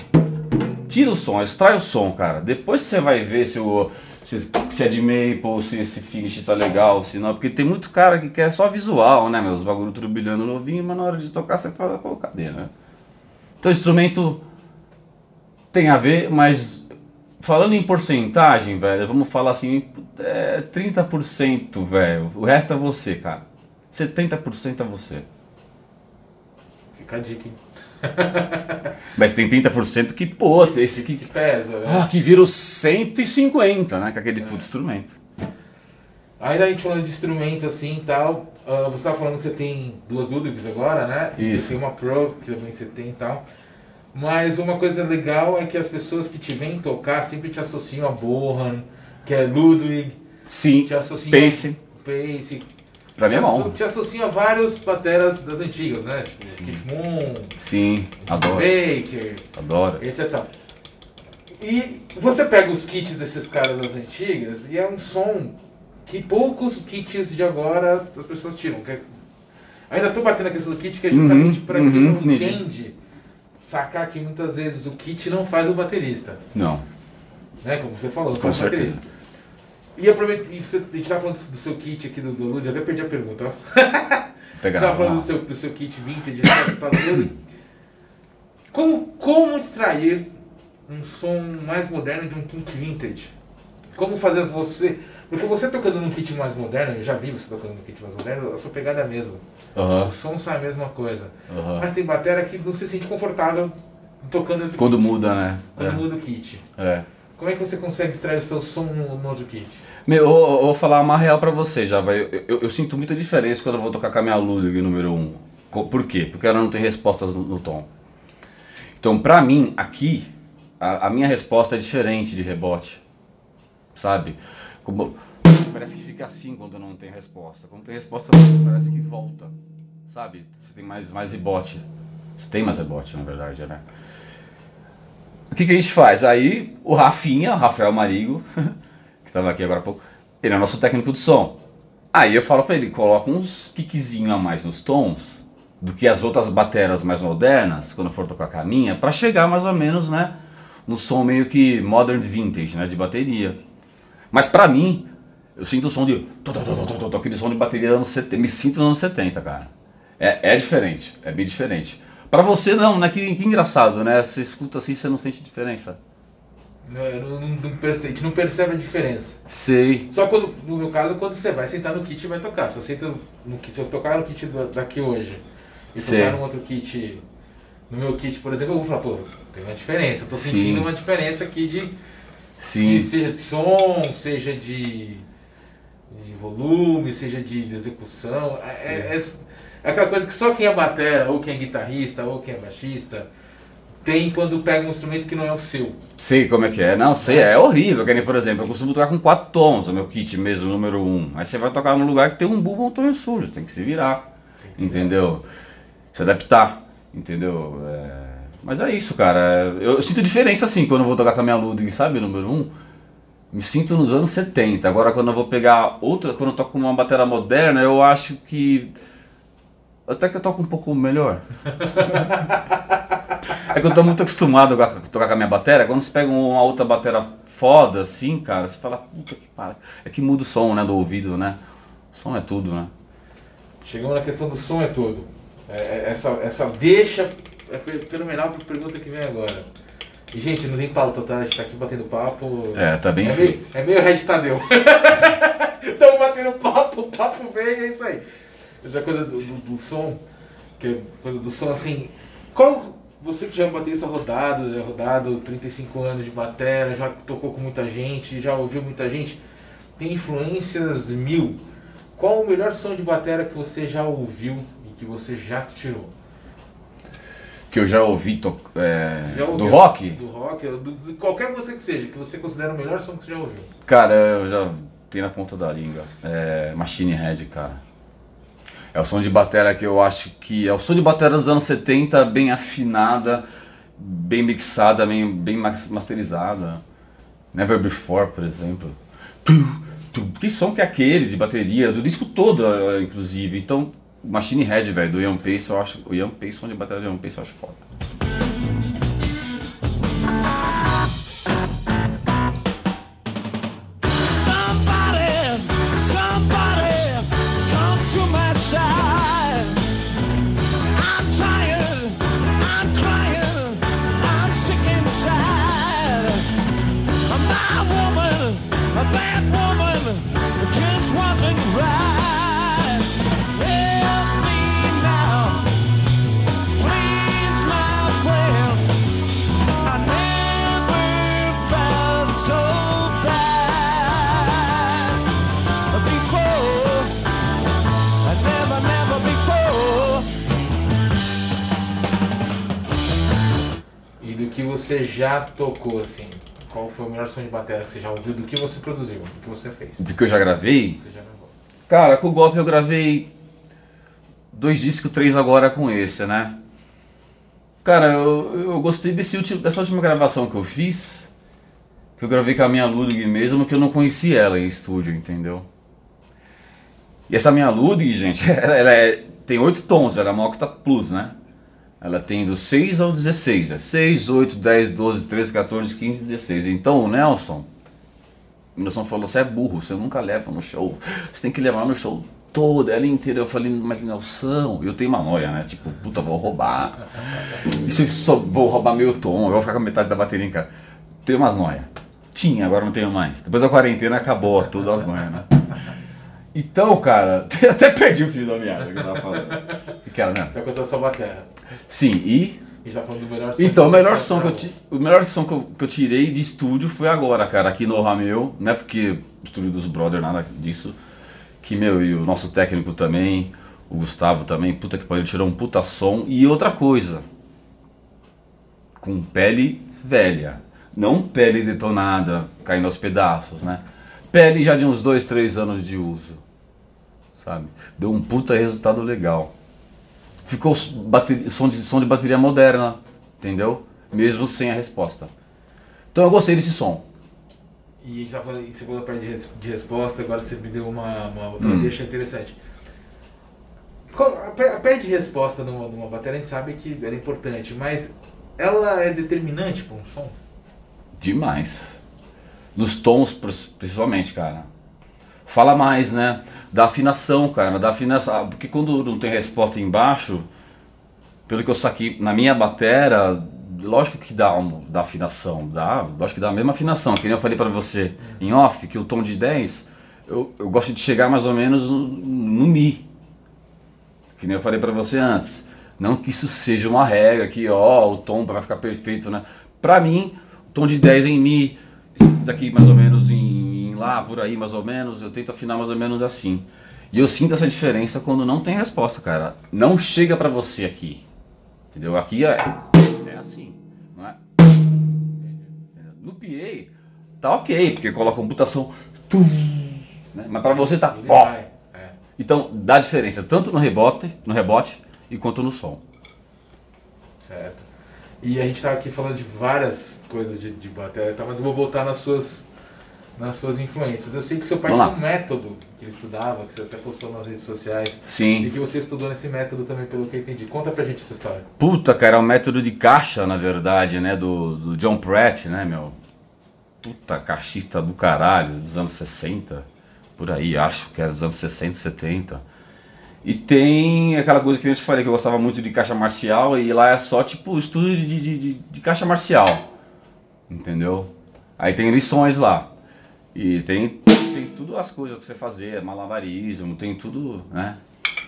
Tira o som, extrai o som, cara. Depois você vai ver se, o, se, se é de maple, se esse finish tá legal, se não. Porque tem muito cara que quer só visual, né, meu? Os bagulho turbilhando novinho, mas na hora de tocar você fala, pô, cadê, né? Então instrumento tem a ver, mas falando em porcentagem, velho, vamos falar assim, é 30%, velho. O resto é você, cara. 70% é você. Fica a dica, hein? [LAUGHS] Mas tem 30% que, pô, esse que, Que pesa, né? ah, que vira os 150, né? Com aquele puto instrumento. Ainda a gente falando de instrumento assim e tal, ah, você estava falando que você tem duas Ludwigs agora, né? E Isso. Você tem uma Pro, que também você tem e tal. Mas uma coisa legal é que as pessoas que te vêm tocar sempre te associam a Bohan, que é Ludwig, Sim, te associam Pace. a Pace. Pra mim é bom. te associam a vários bateras das antigas, né? Tipo Keith Moon, Sim, adoro, Baker, adoro. etc. E você pega os kits desses caras das antigas e é um som que poucos kits de agora as pessoas tiram. é- Ainda tô batendo a questão do kit que é justamente Uhum, para quem uhum, não entende sacar que muitas vezes o kit não faz o baterista. Não, Né? Como você falou, não Com faz o certeza. baterista. E aproveita, você, a gente tava falando do seu kit aqui do, do Lud, até perdi a pergunta, ó. [LAUGHS] pegar. Você tava falando do seu, do seu kit vintage, né, tá tudo. como, como extrair um som mais moderno de um kit vintage? Como fazer você... Porque você tocando num kit mais moderno, eu já vi você tocando num kit mais moderno, a sua pegada é a mesma. Aham, O som sai a mesma coisa. aham. Mas tem bateria que não se sente confortável tocando Quando kit. muda, né? Quando É, muda o kit. é. Como é que você consegue extrair o seu som no, no kit? Meu, eu, eu vou falar uma real pra você já, vai. Eu, eu, eu sinto muita diferença quando eu vou tocar com a minha Ludwig número 1. Um. Por quê? Porque ela não tem respostas no, no tom. Então, pra mim, aqui, a, a minha resposta é diferente de rebote. Sabe? Como, parece que fica assim quando não tem resposta. Quando tem resposta, parece que volta. Sabe? Você tem mais, mais rebote. Tem mais rebote, na verdade, né? O que, que a gente faz? Aí o Rafinha, Rafael Marigo, [LAUGHS] que estava aqui agora há pouco, ele é nosso técnico de som. Aí eu falo pra ele, coloca uns kickzinho a mais nos tons do que as outras bateras mais modernas, quando for tocar a minha, pra chegar mais ou menos, né, no som meio que modern vintage, né, de bateria. Mas pra mim, eu sinto o som de... aquele som de bateria anos 70, me sinto nos anos 70, cara. É, é diferente, é bem diferente. Pra você não, né, que, que engraçado, né, você escuta assim, você não sente diferença. Não, não, não percebe, a gente não percebe a diferença. Sei. Só quando, no meu caso, quando você vai sentar no kit e vai tocar. Se eu, sento no, se eu tocar no kit daqui hoje e Sei. tocar no outro kit, no meu kit, por exemplo, eu vou falar, pô, tem uma diferença. Eu tô Sim. sentindo uma diferença aqui de, de- Sim. seja de som, seja de, de volume, seja de execução. É, é- é aquela coisa que só quem é batera, ou quem é guitarrista, ou quem é baixista, tem quando pega um instrumento que não é o seu. Sei como é que é. Não, sei, é horrível. Que nem, por exemplo, eu costumo tocar com quatro tons, o meu kit mesmo, número um. Aí você vai tocar num lugar que tem um bumbo um tom sujo, tem que se virar. entendeu? Se adaptar, entendeu? É, Mas é isso, cara. Eu, eu sinto diferença assim quando eu vou tocar com a minha Ludwig, sabe? Número um. Me sinto nos anos 70. Agora quando eu vou pegar outra, quando eu toco uma bateria moderna, eu acho que. Até que eu toco um pouco melhor. É que eu tô muito acostumado a tocar com a minha bateria. Quando você pega uma outra bateria foda, assim, cara, você fala, puta que pariu. É que muda o som, né, do ouvido, né? O som é tudo, né? Chegamos na questão do som é todo. É, é- essa, essa deixa é fe- fenomenal para a pergunta que vem agora. E, gente, não tem pauta, tá? A gente tá aqui batendo papo. É, tá bem é feio. meio, é meio Red Tadeu. [LAUGHS] Estamos batendo papo, o papo veio, é isso aí. Essa coisa do, do, do som, que é coisa do som assim. Qual. Você que já é um baterista rodado, já rodado 35 anos de bateria, já tocou com muita gente, já ouviu muita gente, tem influências mil. Qual o melhor som de bateria que você já ouviu e que você já tirou? Que eu já ouvi to- é, Já do ouviu? rock. Do rock, do, de qualquer música que seja, que você considera o melhor som que você já ouviu. Cara, eu já tenho na ponta da língua. É Machine Head, cara. É o som de bateria que eu acho que. É o som de bateria dos anos 70, bem afinada, bem mixada, bem, bem mas- masterizada. Never Before, por exemplo. Que som que é aquele de bateria? Do disco todo, eh, inclusive. Então, Machine Head, velho, do Ian Pace, eu acho. O Ian Pace, som de bateria do Ian Pace, eu acho foda. E do que você já tocou, assim. Qual foi o melhor som de bateria que você já ouviu? Do que você produziu, do que você fez? Do que eu já gravei, Você já gravou. Cara, com o golpe eu gravei dois discos, três agora com esse, né? Cara, eu, eu gostei desse último, dessa última gravação que eu fiz, que eu gravei com a minha Ludwig mesmo, que eu não conhecia ela em estúdio, entendeu? E essa minha Ludwig, gente, [LAUGHS] ela, ela é- tem oito tons, ela é uma Octa Plus, né? Ela tem do 6 ao 16, é 6, 8, 10, 12, 13, 14, 15, 16. Então o Nelson, o Nelson falou, você é burro, você nunca leva no show. Você tem que levar no show todo, ela inteira. Eu falei, mas Nelson, eu tenho uma noia, né? Tipo, puta, vou roubar. E se eu só vou roubar meio tom, eu vou ficar com metade da bateria em casa. Tem umas noias. Tinha, agora não tenho mais. Depois da quarentena acabou tudo as noias, né? Então, cara, [LAUGHS] até perdi o fio da meada que eu tava falando. Que era, né? Tá contando sua bateria. Sim, e A gente tá falando do melhor som. então, o melhor som que eu, ti- o melhor som que eu, que eu tirei de estúdio foi agora, cara, aqui no Rameu, não é porque estúdio dos brother, nada disso, que meu, e o nosso técnico também, o Gustavo também, puta que pariu, tirou um puta som. E outra coisa, com pele velha, não pele detonada, caindo aos pedaços, né? Pele já de uns dois, três anos de uso, sabe? Deu um puta resultado legal. Ficou s- bate- som, de, som de bateria moderna, entendeu? Mesmo sem a resposta. Então eu gostei desse som. E a gente tava falando, e você falou a parte de, res- de resposta, agora você me deu uma, uma outra Hum. deixa interessante. A pe- a parte de resposta numa, numa bateria a gente sabe que ela é importante, mas ela é determinante para um som? Demais. Nos tons, principalmente, cara. Fala mais, né? Da afinação, cara. Da afinação. Porque quando não tem resposta embaixo, pelo que eu saquei na minha batera, lógico que dá, um, dá afinação. Dá, lógico que dá a mesma afinação. Que nem eu falei pra você em off, que o tom de 10, eu, eu gosto de chegar mais ou menos no, no Mi. Que nem eu falei pra você antes. Não que isso seja uma regra, que ó, o tom vai ficar perfeito, né? Pra mim, o tom de 10 em Mi, daqui mais ou menos em Lá, por aí mais ou menos, eu tento afinar mais ou menos assim. E eu sinto essa diferença quando não tem resposta, cara. Não chega pra você aqui. Entendeu? Aqui é, é assim, não é? No PA, tá ok, porque coloca computação. tum, né? Mas pra você tá. É. então dá diferença tanto no rebote, no rebote e quanto no som. Certo. E a gente tá aqui falando de várias coisas de, de bateria, tá? mas eu vou voltar nas suas, nas suas influências. Eu sei que seu pai tinha um método que ele estudava, que você até postou nas redes sociais, e Sim. que você estudou nesse método também, pelo que eu entendi. Conta pra gente essa história. Puta, cara, é um método de caixa, na verdade, né? Do, do John Pratt, né, meu? Puta, caixista do caralho, dos anos 60. Por aí, acho que era dos anos 60, 70. E tem aquela coisa que eu te falei, que eu gostava muito de caixa marcial, e lá é só tipo estudo de, de, de, de caixa marcial. Entendeu? Aí tem lições lá. E tem, tem tudo as coisas pra você fazer, malabarismo, tem tudo, né?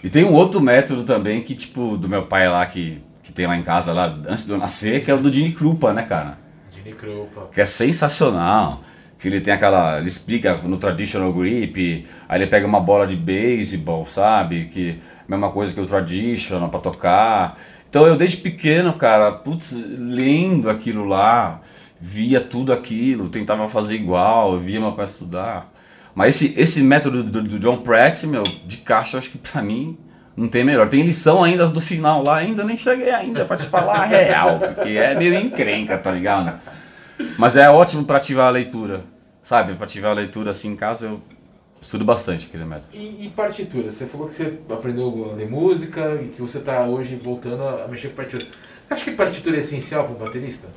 E tem um outro método também que, tipo, do meu pai lá, que, que tem lá em casa, lá antes de eu nascer, que é o do Gene Krupa, né, cara? Gene Krupa. que é sensacional. Que ele tem aquela. Ele explica no traditional grip, aí ele pega uma bola de baseball, sabe? Que mesma coisa que o traditional pra tocar. Então eu desde pequeno, cara, putz, lendo aquilo lá, via tudo aquilo, tentava fazer igual, via meu pai estudar. Mas esse, esse método do, do John Pratt, meu, de caixa, acho que pra mim não tem melhor. Tem lição ainda as do final lá, ainda nem cheguei ainda pra te falar a real, porque é meio encrenca, tá ligado? Mas é ótimo pra ativar a leitura, sabe? Pra ativar a leitura assim em casa eu estudo bastante aquele método. E, e partitura? Você falou que você aprendeu a ler música e que você tá hoje voltando a mexer com partitura. Acha que partitura é essencial para um baterista?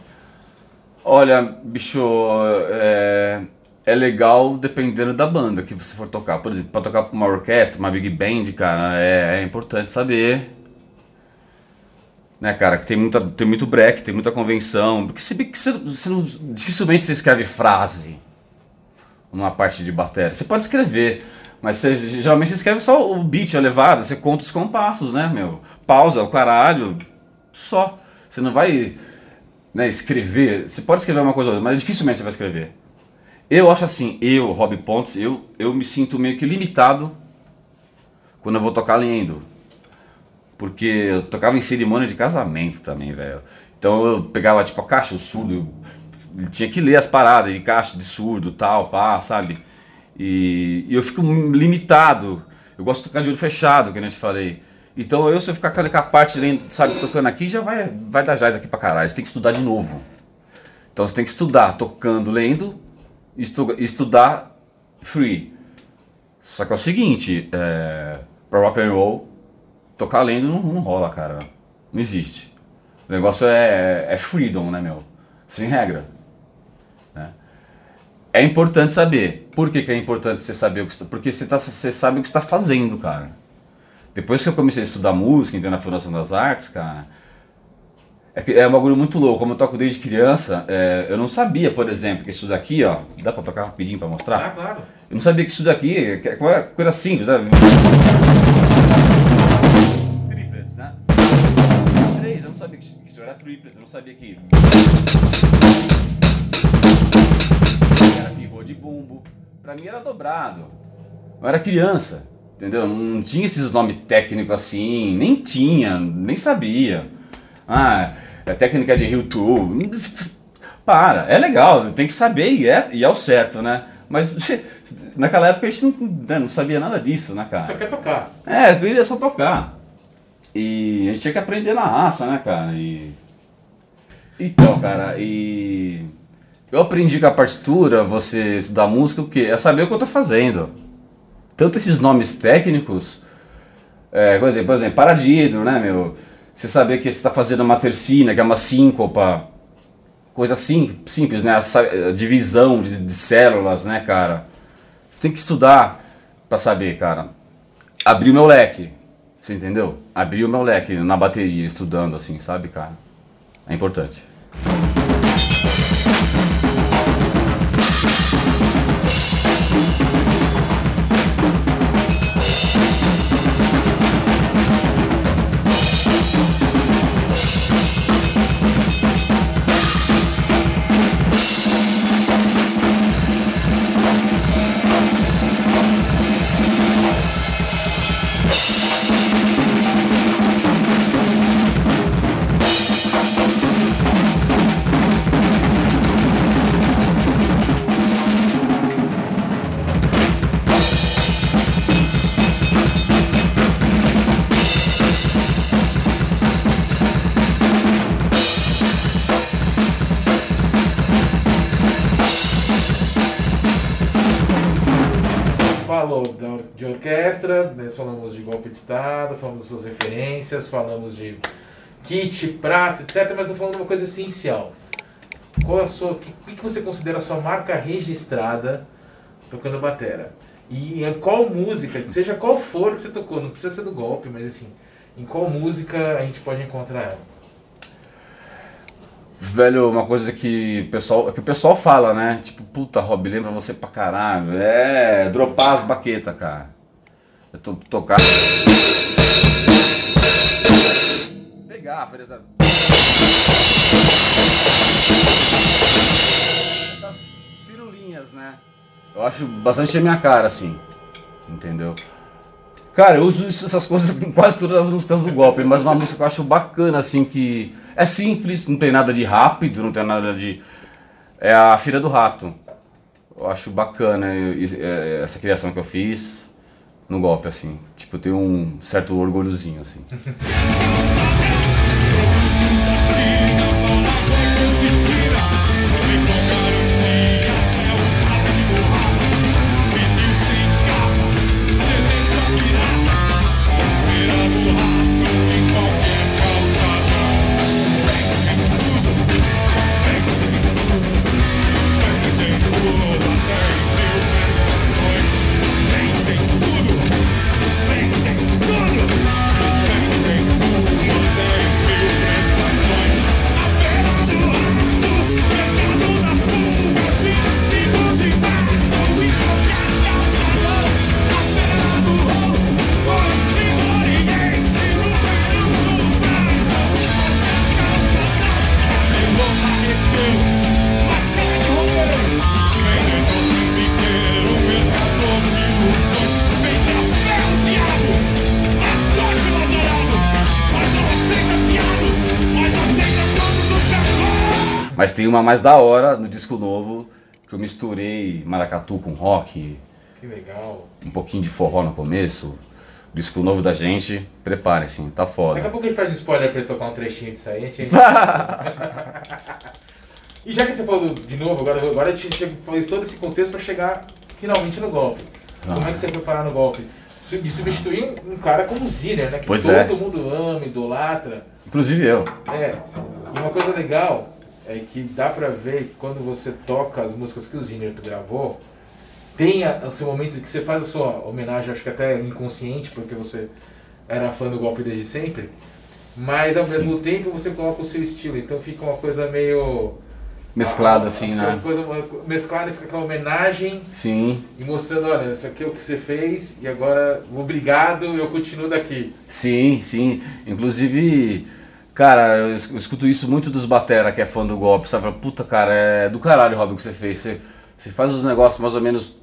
Olha, bicho, é, é legal dependendo da banda que você for tocar. Por exemplo, pra tocar pra uma orquestra, uma big band, cara, é, é importante saber. Né, cara, que tem, muita, tem muito break, tem muita convenção. Porque se que você, você não, dificilmente você escreve frase numa parte de bateria. Você pode escrever, mas você, geralmente você escreve só o beat, a levada, você conta os compassos, né, meu? Pausa, o caralho, só. Você não vai né, escrever. Você pode escrever uma coisa ou outra, mas dificilmente você vai escrever. Eu acho assim, eu, Rob Pontes, eu, eu me sinto meio que limitado quando eu vou tocar lendo. Porque eu tocava em cerimônia de casamento também, velho. Então eu pegava tipo a caixa, o surdo, tinha que ler as paradas de caixa, de surdo, tal, pá, sabe? E, e eu fico limitado. Eu gosto de tocar de olho fechado, que eu te falei. Então eu, se eu ficar com a parte lendo, sabe, tocando aqui, já vai, vai dar jazz aqui pra caralho. Você tem que estudar de novo. Então você tem que estudar tocando, lendo, estu, estudar free. Só que é o seguinte, é, pra rock and roll, tocar lendo não, não rola, cara. Não existe. O negócio é, é freedom, né, meu? Sem regra. né? É importante saber. Por que, que é importante você saber o que está... Porque você, tá, você sabe o que está fazendo, cara. Depois que eu comecei a estudar música, entender na Fundação das Artes, cara, é, é um bagulho muito louco. Como eu toco desde criança, é, eu não sabia, por exemplo, que isso daqui, ó, dá pra tocar rapidinho pra mostrar? Ah, claro. Eu não sabia que isso daqui é uma coisa simples, né? Triplets, né? Três, eu não sabia que isso era triplet, eu não sabia que. Era pivô de bumbo. Pra mim era dobrado. Eu era criança, entendeu? Não tinha esses nomes técnicos assim, nem tinha, nem sabia. Ah, é técnica de Rio Tool. Para, é legal, tem que saber e é, e é o certo, né? Mas [LAUGHS] naquela época a gente não, né, não sabia nada disso, né, Só cara? quer tocar. É, eu queria só tocar. E a gente tinha que aprender na raça, né, cara? E. Então, cara, e. Eu aprendi com a partitura, você estudar música, o quê? É saber o que eu tô fazendo. Tanto esses nomes técnicos, é, por exemplo, por exemplo, né, meu? Você saber que você está fazendo uma tercina, que é uma síncopa, coisa sim, simples, né? A, a divisão de, de células, né, cara? Você tem que estudar pra saber, cara. Abrir o meu leque, você entendeu? Abrir o meu leque na bateria, estudando assim, sabe, cara? É importante. Falamos de kit, prato, etc. Mas não falando de uma coisa essencial. Qual a sua, o que, que você considera a sua marca registrada tocando batera? E em qual música, seja qual for que você tocou, não precisa ser do golpe, mas assim, em qual música a gente pode encontrar ela? Velho, uma coisa que pessoal, que o pessoal fala, né? Tipo, puta, Rob, lembra você pra caralho. É, dropar as baquetas, cara. Eu tô tocar. Pegar, por exemplo. Essas firulinhas, né? Eu acho bastante a minha cara, assim. Entendeu? Cara, eu uso essas coisas em quase todas as músicas do golpe, mas uma música que eu acho bacana, assim, que é simples, não tem nada de rápido, não tem nada de. É a Filha do Rato. Eu acho bacana é, essa criação que eu fiz no golpe, assim. Tipo, eu tenho um certo orgulhozinho, assim. [LAUGHS] Mais da hora no disco novo, que eu misturei maracatu com rock, Que legal. um pouquinho de forró no começo. Disco novo da gente, preparem-se, tá Daqui a foda. pouco a gente pede um spoiler pra ele tocar um trechinho disso aí. A gente... [LAUGHS] e já que você falou de novo, agora, agora a gente fez todo esse contexto pra chegar finalmente no golpe. Como é que você foi parar no golpe? De substituir um, cara como Ziner, né? Que Pois todo é. mundo ama, idolatra. Inclusive eu. É. E uma coisa legal é que dá pra ver quando você toca as músicas que o Ziner gravou, tem o seu momento que você faz a sua homenagem, acho que até inconsciente, porque você era fã do golpe desde sempre, mas ao Sim. mesmo tempo você coloca o seu estilo, então fica uma coisa meio. Mesclado ah, assim, né? Uma coisa mesclada, fica aquela homenagem Sim, e mostrando: olha, isso aqui é o que você fez e agora obrigado, eu continuo daqui. sim, sim. Inclusive, cara, eu es- eu escuto isso muito dos batera que é fã do golpe, sabe? Puta, cara, é do caralho, Robin, o que você fez. Você, você faz os negócios mais ou menos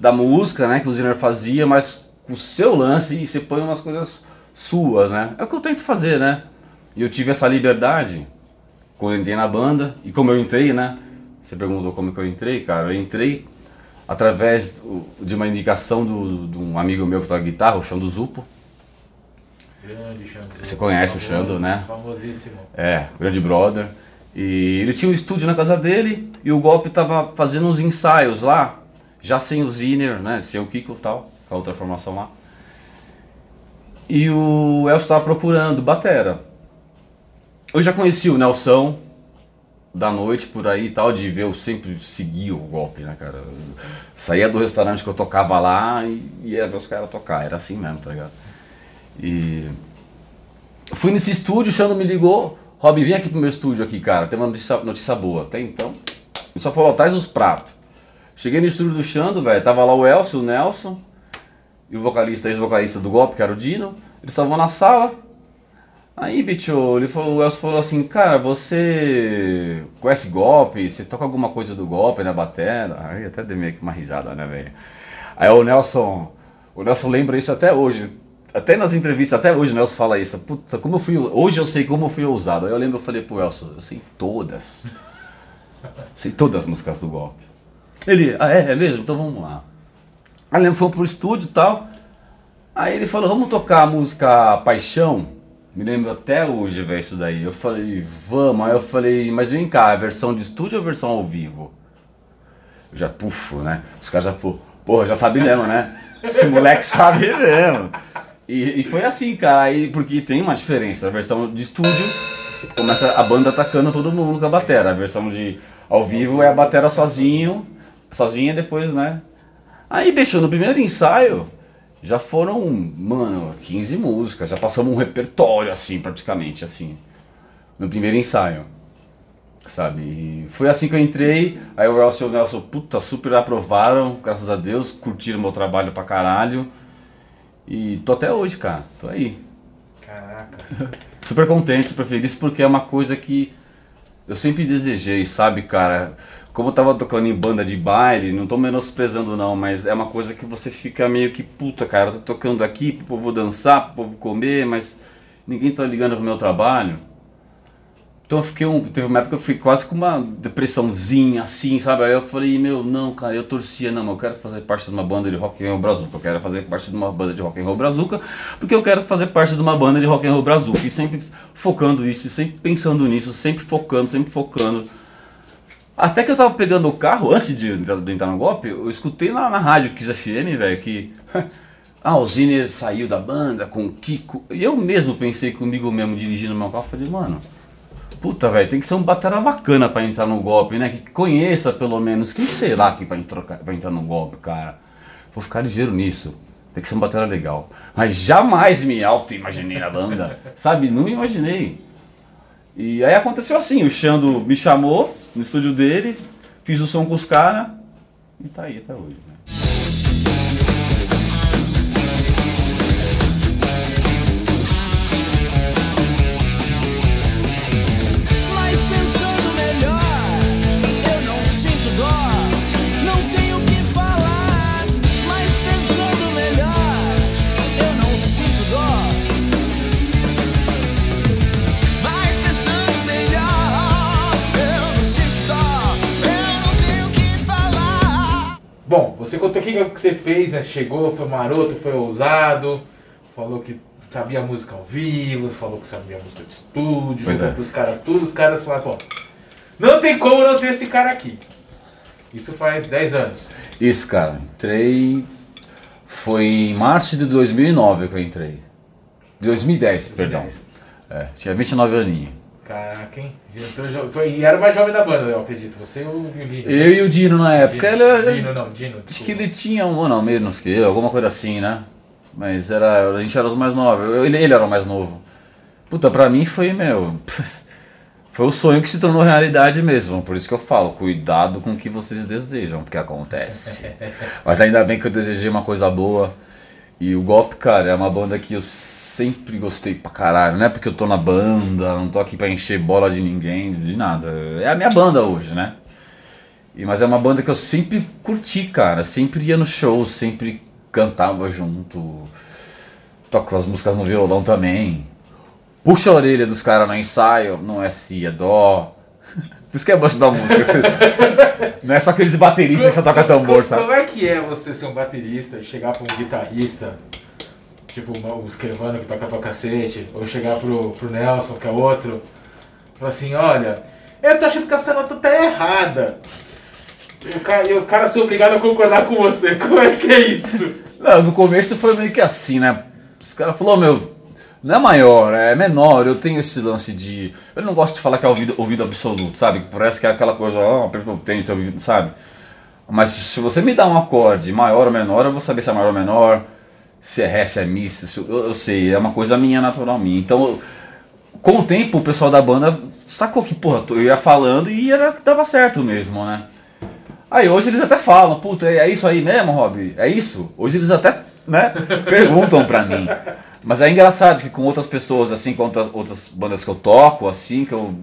da música, né? Que o Ziner fazia, mas com o seu lance e você põe umas coisas suas, né? É o que eu tento fazer, né? E eu tive essa liberdade quando eu entrei na banda. E como eu entrei, né? Você perguntou como que eu entrei, cara. Eu entrei através de uma indicação de um amigo meu que toca guitarra, o Chão do Zupo. Grande Xandu. Você conhece o Xandu, né? Famosíssimo. É, grande brother. E ele tinha um estúdio na casa dele e o Golpe tava fazendo uns ensaios lá, já sem o Ziner, né? Sem o Kiko e tal, com a outra formação lá. E o Elcio tava procurando batera. Eu já conheci o Nelson da noite por aí e tal, de ver, eu sempre seguia o golpe, né, cara? Eu saía do restaurante que eu tocava lá e ia ver os caras tocar, era assim mesmo, tá ligado? E fui nesse estúdio, o Xando me ligou, Rob, vem aqui pro meu estúdio aqui, cara, tem uma notícia, notícia boa, tem então? Ele só falou, traz os pratos. Cheguei no estúdio do Xando, velho, tava lá o Elcio, o Nelson e o vocalista, ex-vocalista do golpe, que era o Dino, eles estavam na sala, Aí, bicho, ele falou, o Elcio falou assim, cara, você conhece golpe? Você toca alguma coisa do golpe na batera? Aí até dei meio que uma risada, né, velho? Aí o Nelson, o Nelson lembra isso até hoje. Até nas entrevistas, até hoje o Nelson fala isso. Puta, como eu fui. Hoje eu sei como eu fui ousado. Aí eu lembro, eu falei pro Elson, eu sei todas. sei todas as músicas do golpe. Ele, ah, é, é mesmo? Então vamos lá. Aí lembro, fomos pro estúdio e tal. Aí ele falou, vamos tocar a música Paixão. Me lembro até hoje, velho, isso daí. Eu falei, vamos. Aí eu falei, mas vem cá, é versão de estúdio ou versão ao vivo? Eu já puxo, né? Os caras já, porra, já sabe mesmo, né? Esse moleque sabe mesmo. E, e foi assim, cara, aí, porque tem uma diferença. A versão de estúdio começa a banda atacando todo mundo com a batera. A versão de ao vivo é a batera sozinho, sozinha depois, né? Aí, bicho, no primeiro ensaio, já foram, mano, 15 músicas, já passamos um repertório assim, praticamente, assim, no primeiro ensaio. Sabe? E foi assim que eu entrei, aí o Elcio e o Nelson, puta, super aprovaram, graças a Deus, curtiram meu trabalho pra caralho. E tô até hoje, cara, tô aí. Caraca. [LAUGHS] Super contente, super feliz, porque é uma coisa que eu sempre desejei, sabe, cara? Como eu tava tocando em banda de baile, não tô menosprezando não, mas é uma coisa que você fica meio que, puta, cara, eu tô tocando aqui pro povo dançar, pro povo comer, mas ninguém tá ligando pro meu trabalho. Então eu fiquei um, teve uma época que eu fiquei quase com uma depressãozinha assim, sabe? Aí eu falei, meu, não, cara, eu torcia, não, eu quero fazer parte de uma banda de rock and roll brazuca, eu quero fazer parte de uma banda de rock and roll brazuca, porque eu quero fazer parte de uma banda de rock and roll brazuca, e sempre focando nisso, sempre pensando nisso, sempre focando, sempre focando. Até que eu tava pegando o carro, antes de, de entrar no golpe, eu escutei na, na rádio Kiss FM, velho, que. [LAUGHS] ah, o Ziner saiu da banda com o Kiko. E eu mesmo pensei comigo mesmo, dirigindo meu carro, falei, mano. Puta, velho, tem que ser um batera bacana pra entrar no golpe, né? Que conheça pelo menos. Quem será que vai, trocar, vai entrar no golpe, cara? Vou ficar ligeiro nisso. Tem que ser um batera legal. Mas jamais me auto-imaginei na banda. [LAUGHS] Sabe? Não imaginei. E aí aconteceu assim, o Xando me chamou no estúdio dele, fiz o som com os caras e tá aí até hoje. Contou o que que você fez, né? Chegou, foi maroto, foi ousado, falou que sabia música ao vivo, falou que sabia música de estúdio, Pois é. pros caras tudo, os caras falaram, não tem como não ter esse cara aqui. Isso faz 10 anos. Isso, cara. Entrei. Foi em março de 2009 que eu entrei. 2010, perdão. 2010. É, tinha 29 aninhos. Caraca, hein? Jo- foi- E era o mais jovem da banda, eu acredito. Você e o Lino. Eu e o Dino na época, Dino, ele era. Dino, não, Dino. Acho desculpa. que ele tinha um ano menos que eu, alguma coisa assim, né? Mas era, a gente era os mais novos, eu- ele, ele era o mais novo. Puta, pra mim foi, meu. [LAUGHS] Foi o sonho que se tornou realidade mesmo. Por isso que eu falo, cuidado com o que vocês desejam, porque acontece. [LAUGHS] Mas ainda bem que eu desejei uma coisa boa. E o Golpe, cara, é uma banda que eu sempre gostei pra caralho. Não é porque eu tô na banda, não tô aqui pra encher bola de ninguém, de nada. É a minha banda hoje, né? E, mas é uma banda que eu sempre curti, cara. Sempre ia no show, sempre cantava junto. Toco as músicas no violão também. Puxa a orelha dos caras no ensaio, não é si, é dó. Por isso que é bom da música. você- Não é só aqueles bateristas que você toca tambor, sabe? Como é que é você ser um baterista e chegar pra um guitarrista tipo o Esquevano que toca pra cacete, ou chegar pro, pro Nelson, que é outro, falar assim, olha, eu tô achando que essa nota tá errada. E o cara, e o cara ser obrigado a concordar com você, [LAUGHS] como é que é isso? Não, no começo foi meio que assim, né? Os caras falaram, meu, não é maior, é menor, eu tenho esse lance de. Eu não gosto de falar que é ouvido, ouvido absoluto, sabe? Que parece que é aquela coisa, ó, oh, tem teu ouvido, sabe? Mas se você me dá um acorde maior ou menor, eu vou saber se é maior ou menor, se é ré, se é mi, se eu, eu sei, é uma coisa minha, natural minha. Então, com o tempo, o pessoal da banda sacou que, porra, eu ia falando e era que dava certo mesmo, né? Aí hoje eles até falam, puta, é isso aí mesmo, Rob? É isso? Hoje eles até, né, [LAUGHS] perguntam pra mim. Mas é engraçado que com outras pessoas, assim, com outras, outras bandas que eu toco, assim, que eu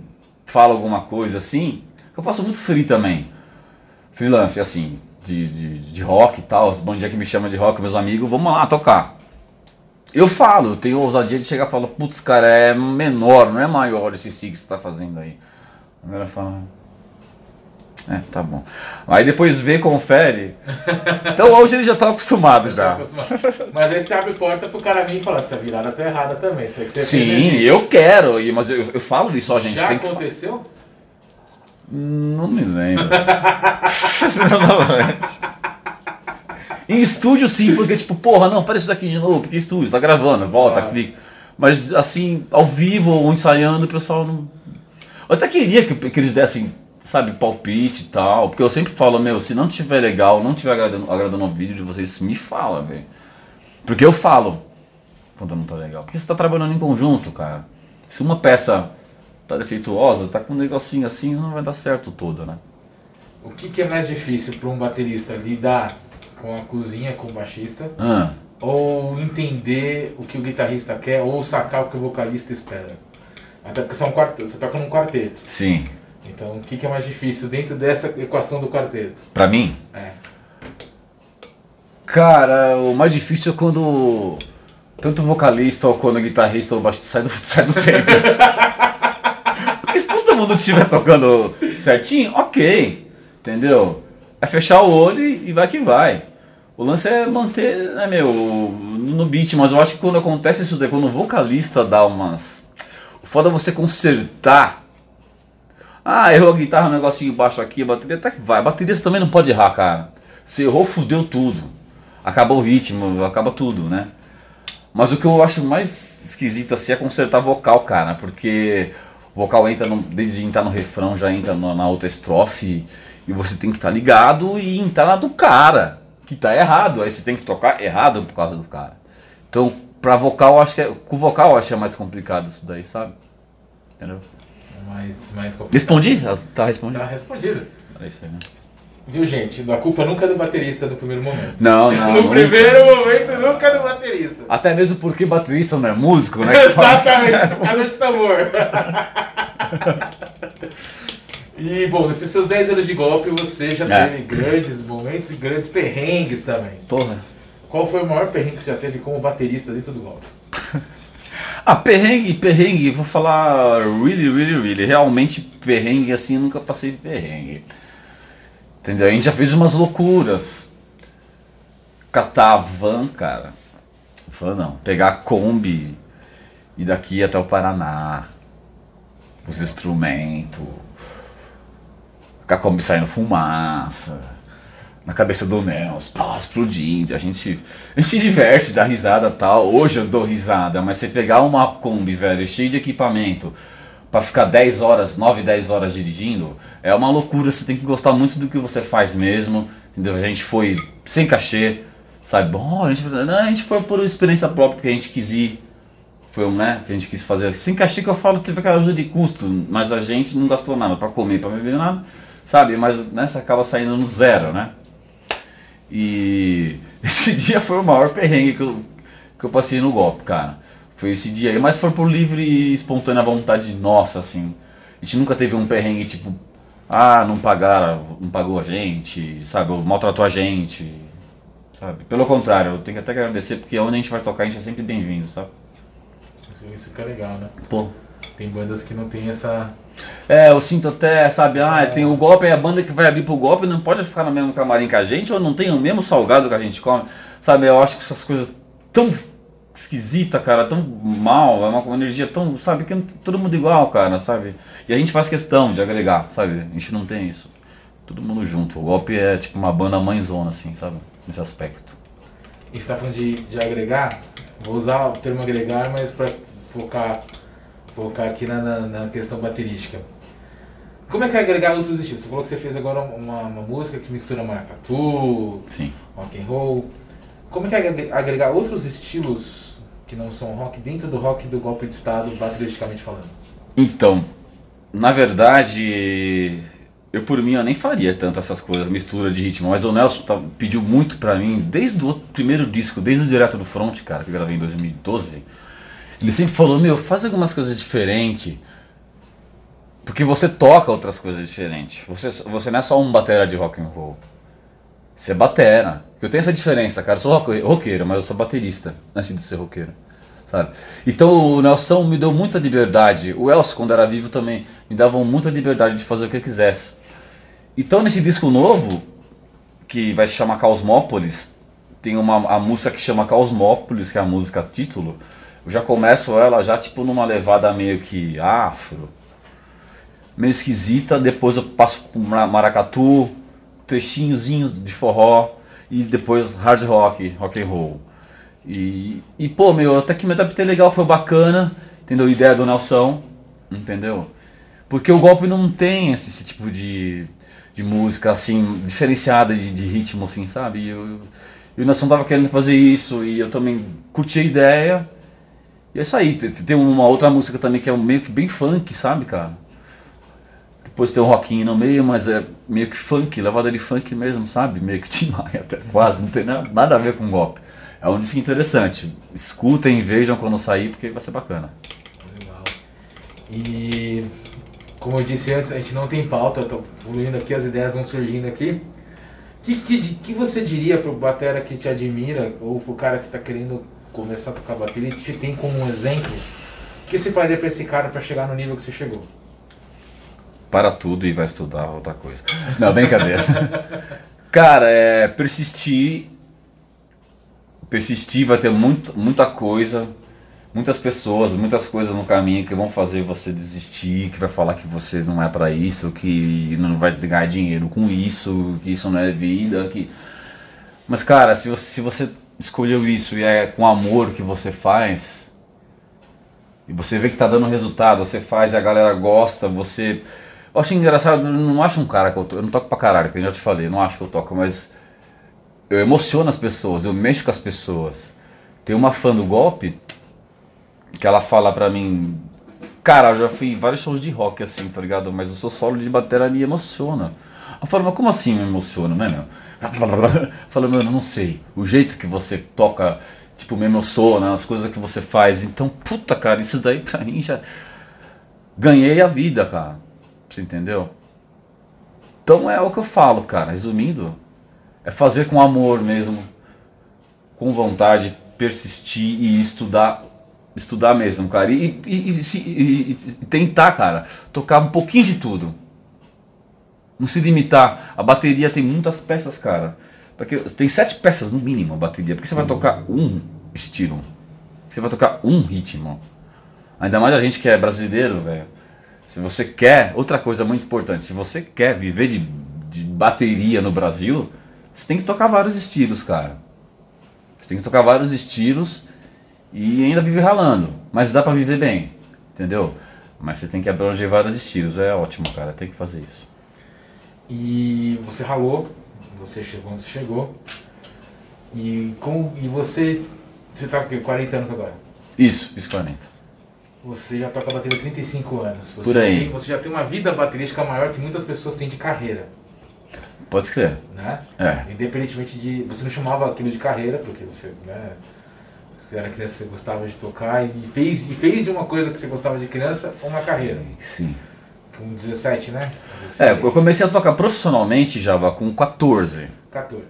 falo alguma coisa assim, que eu faço muito free também. Freelance, assim, de, de, de rock e tal, as bandinhas que me chamam de rock, meus amigos, vamos lá tocar. Eu falo, eu tenho ousadia de chegar e falar, putz, cara, é menor, não é maior esse stick que você tá fazendo aí. A galera fala, é, tá bom. Aí depois vê, confere. Então hoje ele já tá acostumado já. Mas aí você abre porta pro cara vir e falar, essa virada tá errada também. Isso você Sim, eu quero, mas eu, eu falo isso, ó, gente. Já tem que fa- aconteceu? Não me lembro. [LAUGHS] Não, não lembro. Em estúdio sim, porque tipo, porra, não, faz isso daqui de novo, porque estúdio, tá gravando, volta, Ah. clica. Mas assim, ao vivo ou ensaiando, o pessoal não. Eu até queria que, que eles dessem, sabe, palpite e tal, porque eu sempre falo, meu, se não tiver legal, não tiver agradando, agradando o vídeo de vocês, me fala, velho. Porque eu falo quando não tá legal. Porque você tá trabalhando em conjunto, cara. Se uma peça tá defeituosa, tá com um negocinho assim, não vai dar certo toda, né? O que, que é mais difícil para um baterista lidar com a cozinha, com o baixista, Ah, ou entender o que o guitarrista quer, ou sacar o que o vocalista espera? Até porque um quarteto, você toca num quarteto. sim. Então, o que, que é mais difícil dentro dessa equação do quarteto? Pra mim, É. cara, o mais difícil é quando tanto o vocalista ou quando o guitarrista ou o baixista sai do, [LAUGHS] sai do tempo. Porque se todo mundo estiver tocando certinho, ok. Entendeu? É fechar o olho e e vai que vai. O lance é manter, né, meu, no beat, mas eu acho que quando acontece isso daí, quando o vocalista dá umas. O foda é você consertar. Ah, errou a guitarra, um negocinho baixo aqui, a bateria até que vai. A bateria você também não pode errar, cara. Se errou, fudeu tudo. Acabou o ritmo, acaba tudo, né? Mas o que eu acho mais esquisito assim é consertar vocal, cara, porque o vocal entra no, desde entrar no refrão, já entra no- na outra estrofe e você tem que estar ligado e entrar na do cara, que tá errado. Aí você tem que tocar errado por causa do cara. Então, pra vocal, acho que é, com vocal eu acho que é mais complicado isso daí, sabe? Entendeu? Mais, mais complicado. Respondi? Tá respondido. Tá respondido. É isso aí, né? Viu, gente? A culpa nunca é do baterista no primeiro momento. Não, [LAUGHS] não. no nunca. primeiro momento, nunca é do baterista. Até mesmo porque baterista não é músico, né? [LAUGHS] Exatamente, por causa desse tambor. [LAUGHS] E, bom, nesses seus 10 anos de golpe, você já É. teve grandes momentos e grandes perrengues também. Porra. Qual foi o maior perrengue que você já teve como baterista dentro do golpe? Ah, perrengue, perrengue, vou falar really, really, really. Realmente perrengue assim, eu nunca passei perrengue. Entendeu? A gente já fez umas loucuras. Catar a van, cara. Van não. Pegar a Kombi e daqui até o Paraná. Os instrumentos. Com a Kombi saindo fumaça. Na cabeça do Nelson, pá, explodindo. A gente, a gente se diverte, dá risada tal. Hoje eu dou risada, mas você pegar uma Kombi, velho, cheia de equipamento, pra ficar 10 horas, 9, 10 horas dirigindo, é uma loucura. Você tem que gostar muito do que você faz mesmo. Entendeu? A gente foi sem cachê, sabe? Bom, a gente, não, a gente foi por experiência própria, porque a gente quis ir. Foi um, né? Que a gente quis fazer. Sem cachê que eu falo, teve aquela ajuda de custo, mas a gente não gastou nada pra comer, pra beber nada, sabe? Mas né, você acaba saindo no zero, né? E [LAUGHS] esse dia foi o maior perrengue que eu, que eu passei no golpe, cara. Foi esse dia aí, mas foi por livre e espontânea vontade nossa, assim. A gente nunca teve um perrengue tipo, ah, não pagaram, não pagou a gente, sabe? Ou maltratou a gente, sabe? Pelo contrário, eu tenho que até agradecer porque onde a gente vai tocar a gente é sempre bem-vindo, sabe? Isso que é legal, né? Pô. Tem bandas que não tem essa. É, eu sinto até, sabe, ah, tem o golpe, é a banda que vai abrir pro golpe não pode ficar no mesmo camarim que a gente, ou não tem o mesmo salgado que a gente come, sabe? Eu acho que essas coisas tão esquisita, cara, tão mal, é uma, energia tão, sabe, que todo mundo igual, cara, sabe? E a gente faz questão de agregar, sabe? A gente não tem isso. Todo mundo junto. O golpe é tipo uma banda mãezona, assim, sabe? Nesse aspecto. E você tá falando de, de agregar, vou usar o termo agregar, mas para focar, focar aqui na, na, na questão baterística. Como é que é agregar outros estilos? Você falou que você fez agora uma, uma música que mistura maracatu, Sim. rock and roll. Como é que é agre- agregar outros estilos que não são rock dentro do rock do golpe de estado, bateristicamente falando? Então, na verdade, eu por mim eu nem faria tanto essas coisas, mistura de ritmo, mas o Nelson tá- pediu muito pra mim, desde o primeiro disco, desde o Direto do Front, cara, que eu gravei em 2012. Ele sempre falou, meu, faz algumas coisas diferentes. Porque você toca outras coisas diferentes. Você, você não é só um batera de rock and roll. Você é batera. Eu tenho essa diferença, cara. Eu sou roqueiro, mas eu sou baterista antes de ser roqueiro. Sabe? Então o Nelson me deu muita liberdade. O Elcio, quando era vivo, também me davam muita liberdade de fazer o que eu quisesse. Então nesse disco novo, que vai se chamar Cosmópolis, tem uma a música que chama Cosmópolis, que é a música título. Eu já começo ela já tipo numa levada meio que afro, meio esquisita, depois eu passo pro ma- maracatu, trechinhozinhos de forró e depois hard rock, rock and roll. E, e pô, meu, até que me adaptei legal, foi bacana, entendeu? Ideia do Nelson, entendeu? Porque o golpe não tem esse, esse tipo de, de música assim, diferenciada de, de ritmo, assim, sabe? E, eu, e o Nelson tava querendo fazer isso e eu também curti a ideia. E é isso aí, tem, uma outra música também que é meio que bem funk, sabe, cara? Depois tem um rockinho no meio, mas é meio que funk, levada de funk mesmo, sabe? Meio que [LAUGHS] Tim até quase, não tem na- nada a ver com golpe. É um disco interessante. Escutem, vejam quando sair, porque vai ser bacana. Legal. E como eu disse antes, a gente não tem pauta, tô fluindo aqui, as ideias vão surgindo aqui. O que, que, que você diria pro batera que te admira, ou pro cara que tá querendo começar a tocar bateria, te tem como um exemplo? O que você falaria pra esse cara pra chegar no nível que você chegou? Para tudo e vai estudar outra coisa. Não, brincadeira. [LAUGHS] Cara, é persistir. Persistir vai ter muito, muita coisa, muitas pessoas, muitas coisas no caminho que vão fazer você desistir, que vai falar que você não é pra isso, que não vai ganhar dinheiro com isso, que isso não é vida, que Mas cara, se você, se você escolheu isso e é com amor que você faz, e você vê que tá dando resultado, você faz e a galera gosta, você. Eu acho engraçado, eu não acho um cara que eu toco. Eu não toco pra caralho, que eu já te falei, não acho que eu toco, mas eu emociono as pessoas, eu mexo com as pessoas. Tem uma fã do golpe que ela fala pra mim, cara, eu já fui em vários shows de rock assim, tá ligado? Mas o seu solo de bateria me emociona. Eu falo, mas como assim me emociona, né, meu? [LAUGHS] Fala, meu, eu não sei. O jeito que você toca, tipo, me emociona, as coisas que você faz. Então, puta, cara, isso daí pra [LAUGHS] mim já. Ganhei a vida, cara. Você entendeu? Então é o que eu falo, cara. Resumindo, é fazer com amor mesmo, com vontade, persistir e estudar, estudar mesmo, cara. E, e- e- e tentar, cara, tocar um pouquinho de tudo. Não se limitar. A bateria tem muitas peças, cara. Porque tem sete peças no mínimo a bateria. Porque você vai tocar um estilo. Você vai tocar um ritmo. Ainda mais a gente que é brasileiro, velho. Se você quer, outra coisa muito importante, se você quer viver de, de bateria no Brasil, você tem que tocar vários estilos, cara. Você tem que tocar vários estilos e ainda viver ralando. Mas dá pra viver bem, entendeu? Mas você tem que abranger vários estilos. É ótimo, cara. Tem que fazer isso. E você ralou, você chegou onde você chegou. E, com, e você. Você tá com o quê? 40 anos agora? Isso, fiz 40. Você já toca bateria há 35 anos. Você Por aí. tem- você já tem uma vida baterística maior que muitas pessoas têm de carreira. Pode escrever. Né? É. Independentemente de. Você não chamava aquilo de carreira, porque você, né? Era criança, você gostava de tocar e fez, e fez de uma coisa que você gostava de criança uma carreira. Sim. Com 17, né? É, 16, eu comecei a tocar profissionalmente já com 14. 14.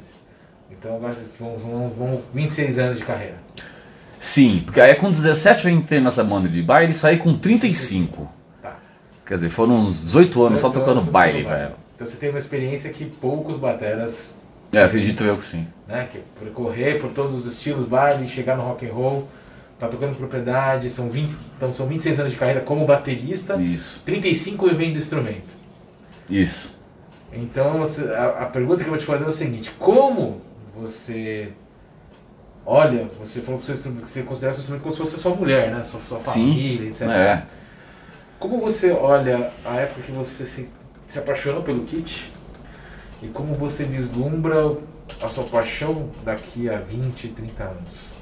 Então agora vão, vão, vão 26 anos de carreira. Sim, porque aí com 17 eu entrei nessa banda de baile e saí com 35. Tá. Quer dizer, foram uns 18 anos só Então, tocando você baile, tocou velho. Então você tem uma experiência que poucos bateras, É, acredito eu que sim. né? Que percorrer por todos os estilos baile, chegar no rock and roll. Tá tocando propriedade, são 20, então são 26 anos de carreira como baterista, Isso. 35 vivendo do instrumento. Isso. Então você- a, a pergunta que eu vou te fazer é o seguinte, como você olha, você falou que você, você considera seu instrumento como se fosse sua mulher, né? Sua, sua Sim. família, etc. É. Como você olha a época que você se, se apaixonou pelo kit e como você vislumbra a sua paixão daqui a 20, 30 anos?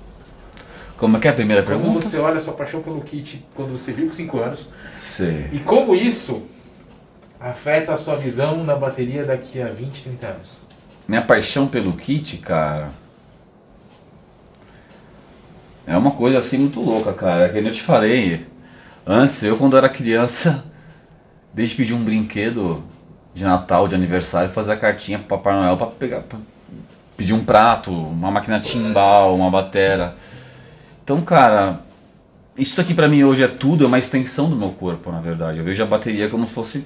Como é que é a primeira Como pergunta? você olha a sua paixão pelo kit quando você viu com 5 anos Sei. e como isso afeta a sua visão na bateria daqui a 20, 30 anos? Minha paixão pelo kit, cara. É uma coisa assim muito louca, cara. É que nem eu te falei. Antes, eu quando era criança, desde pedir um brinquedo de Natal, de aniversário, fazer a cartinha pro Papai Noel pra pegar. Pra pedir um prato, uma máquina timbal, uma batera. Então, cara, isso aqui pra mim hoje é tudo, é uma extensão do meu corpo, na verdade. Eu vejo a bateria como se fosse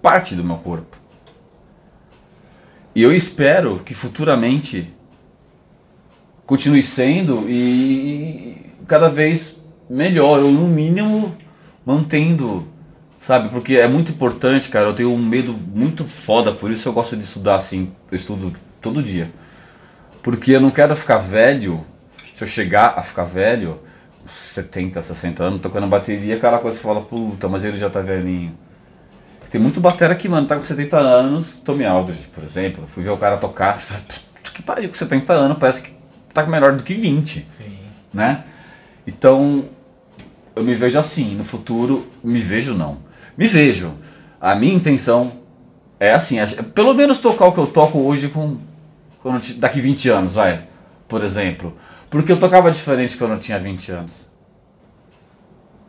parte do meu corpo. E eu espero que futuramente continue sendo e cada vez melhor, ou no mínimo mantendo, sabe? Porque é muito importante, cara. Eu tenho um medo muito foda, por isso eu gosto de estudar assim. Eu estudo todo dia. Porque eu não quero ficar velho. Se eu chegar a ficar velho, 70, 60 anos, tocando bateria, aquela coisa você fala, puta, mas ele já tá velhinho. Tem muito batera que, mano, tá com 70 anos, Tommy Aldridge, por exemplo. Fui ver o cara tocar, [LAUGHS] que pariu, com 70 anos, parece que tá melhor do que 20, Sim. né? Então, eu me vejo assim, no futuro, me vejo não. Me vejo. A minha intenção é assim, é pelo menos tocar o que eu toco hoje com quando daqui 20 anos, vai, por exemplo. Porque eu tocava diferente quando eu tinha 20 anos.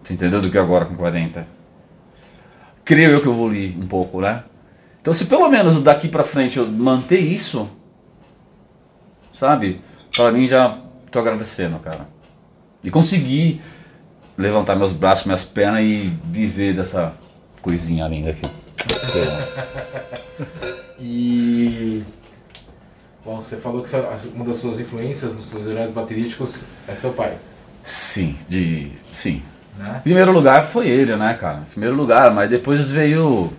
Você entendeu do que agora com 40? Creio eu que eu evolui um pouco, né? Então se pelo menos daqui pra frente eu manter isso, sabe? Pra mim já tô agradecendo, cara. E conseguir levantar meus braços, minhas pernas e viver dessa coisinha linda aqui. [LAUGHS] E. Bom, você falou que uma das suas influências nos seus heróis baterísticos é seu pai, Sim, de. Sim. né? Primeiro lugar foi ele, né, cara? Primeiro lugar, mas depois veio.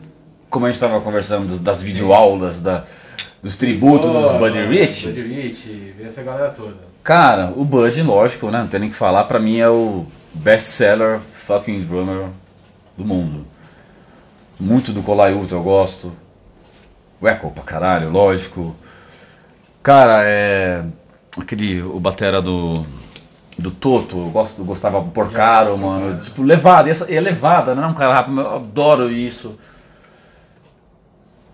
Como a gente tava conversando das, videoaulas, da, dos tributos dos Buddy Rich. Buddy Rich, essa galera toda. Cara, o Bud, lógico, né? Não tem nem que falar. Pra mim é o best-seller fucking drummer do mundo. Muito do Colai Ultra eu gosto. O Echo pra caralho, lógico. Cara, é. Aquele. O batera do. Do Toto, eu, gosto, eu gostava por caro, mano. Tipo, levada, e essa, e é levada, não é um cara rápido, eu adoro isso.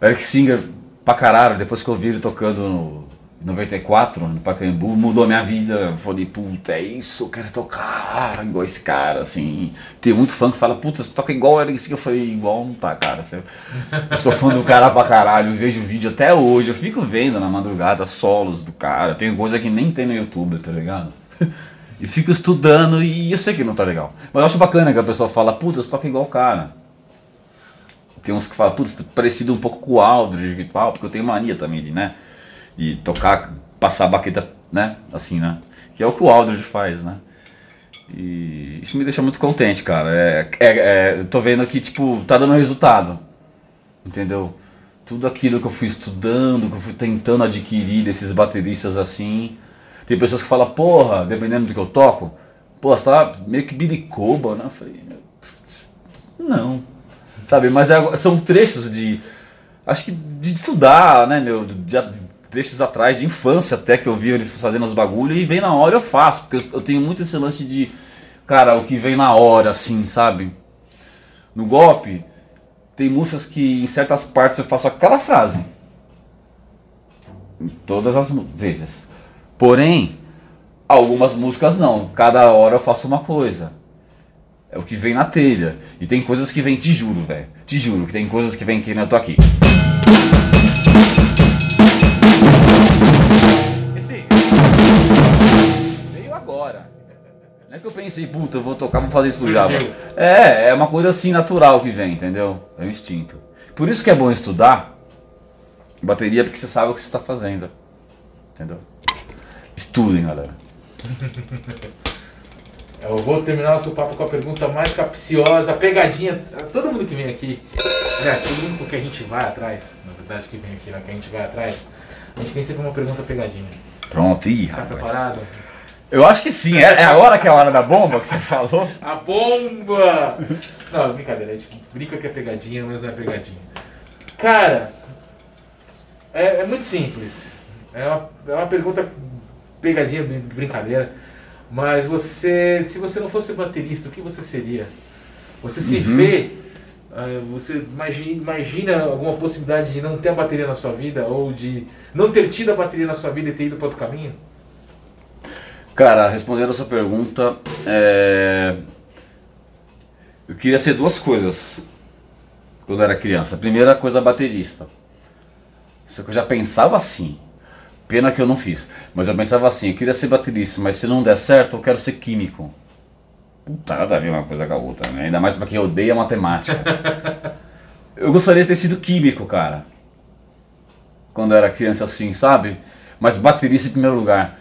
Eric Singer pra caralho, depois que eu vi ele tocando no 94, no Pacaembu, mudou a minha vida. Eu falei, puta, é isso, eu quero tocar igual esse cara, assim. Tem muito fã que fala, puta, você toca igual o Eric Singer. Eu falei, igual não tá, cara. Eu sou fã do cara pra caralho, eu vejo vídeo até hoje, eu fico vendo na madrugada solos do cara. Tem coisa que nem tem no YouTube, tá ligado? [LAUGHS] E fico estudando e eu sei que não tá legal. Mas eu acho bacana que a pessoa fala, puta, você toca igual o cara. Tem uns que falam, putz, tá parecido um pouco com o Aldridge e tal, porque eu tenho mania também de, né? De tocar, passar a baqueta, né? Assim, né? Que é o que o Aldridge faz, né? E isso me deixa muito contente, cara. É, é, é, tô vendo que, tipo, tá dando resultado. Entendeu? Tudo aquilo que eu fui estudando, que eu fui tentando adquirir desses bateristas assim. Tem pessoas que falam, porra, dependendo do que eu toco, pô, você tá meio que bilicoba, né? Eu falei, não. Sabe, mas é- são trechos de. Acho que de estudar, né, meu? De trechos atrás, de infância até que eu vi eles fazendo os bagulho e vem na hora eu faço, porque eu, tenho muito esse lance de. Cara, o que vem na hora, assim, sabe? No golpe, tem músicas que em certas partes eu faço aquela frase. Todas as vezes. Porém, algumas músicas não. Cada hora eu faço uma coisa. É o que vem na telha. E tem coisas que vem, te juro, velho. Te juro que tem coisas que vem que eu tô aqui. Esse. Veio agora. Não é que eu pensei, puta, eu vou tocar, vou fazer isso pro Java. É, é uma coisa assim natural que vem, entendeu? É um instinto. Por isso que é bom estudar bateria, porque você sabe o que você está fazendo. Entendeu? Estudem, galera. [LAUGHS] Eu vou terminar nosso papo com a pergunta mais capciosa, pegadinha. Todo mundo que vem aqui, aliás, todo mundo que a gente vai atrás, na verdade que vem aqui, né, que a gente vai atrás, a gente tem sempre uma pergunta pegadinha. Pronto, ih, Tá rapaz. preparado? Eu acho que sim, é, é agora que é a hora da bomba que você falou. A bomba! Não, brincadeira, a gente brinca que é pegadinha, mas não é pegadinha. Cara, é, é muito simples. É uma, é uma pergunta pegadinha, brin- brincadeira. Mas você, se você não fosse baterista, o que você seria? Você se vê, ah, você imagina, imagina alguma possibilidade de não ter a bateria na sua vida? Ou de não ter tido a bateria na sua vida e ter ido para outro caminho? Cara, respondendo a sua pergunta, é... eu queria ser duas coisas quando eu era criança. A primeira coisa, baterista. Só que eu já pensava assim. Pena que eu não fiz. Mas eu pensava assim, eu queria ser baterista, mas se não der certo, eu quero ser químico. Puta, nada a ver uma coisa com a outra, né? Ainda mais pra quem odeia matemática. [LAUGHS] eu gostaria de ter sido químico, cara. Quando eu era criança assim, sabe? Mas baterista em primeiro lugar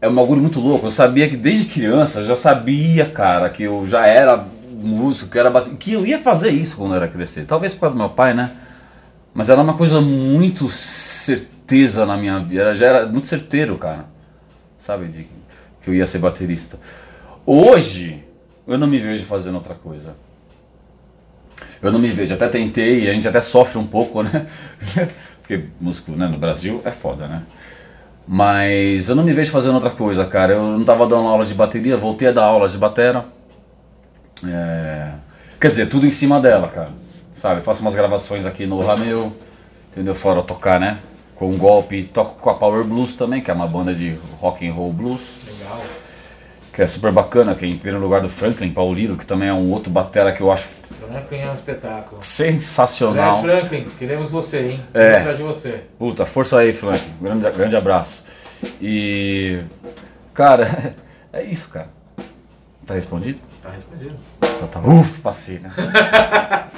é um bagulho muito louco. Eu sabia que desde criança, eu já sabia, cara, que eu já era músico, que, era bate- que eu ia fazer isso quando eu era crescer. Talvez por causa do meu pai, né? Mas era uma coisa muito certeza na minha vida. Já era muito certeiro, cara. Sabe? De, que eu ia ser baterista. Hoje, eu não me vejo fazendo outra coisa. Eu não me vejo. Até tentei, a gente até sofre um pouco, né? [LAUGHS] Porque músico né, no Brasil é foda, né? Mas eu não me vejo fazendo outra coisa, cara. Eu não tava dando aula de bateria, voltei a dar aulas de batera. É, Quer dizer, tudo em cima dela, cara. Sabe, faço umas gravações aqui no Rameu, entendeu? Fora tocar, né? Com um golpe, toco com a Power Blues também, que é uma banda de rock and roll blues. Que é super bacana, que entrei no lugar do Franklin Paulino, que também é um outro batera que eu acho Franklin é um espetáculo. sensacional. Aliás, Franklin, queremos você, hein? É. Atrás de você. Puta, força aí, Frank. Grande, grande abraço. E. Cara, [LAUGHS] é isso, cara. Tá respondido? Tá respondido. Então tá. Uf, passei, né? [LAUGHS]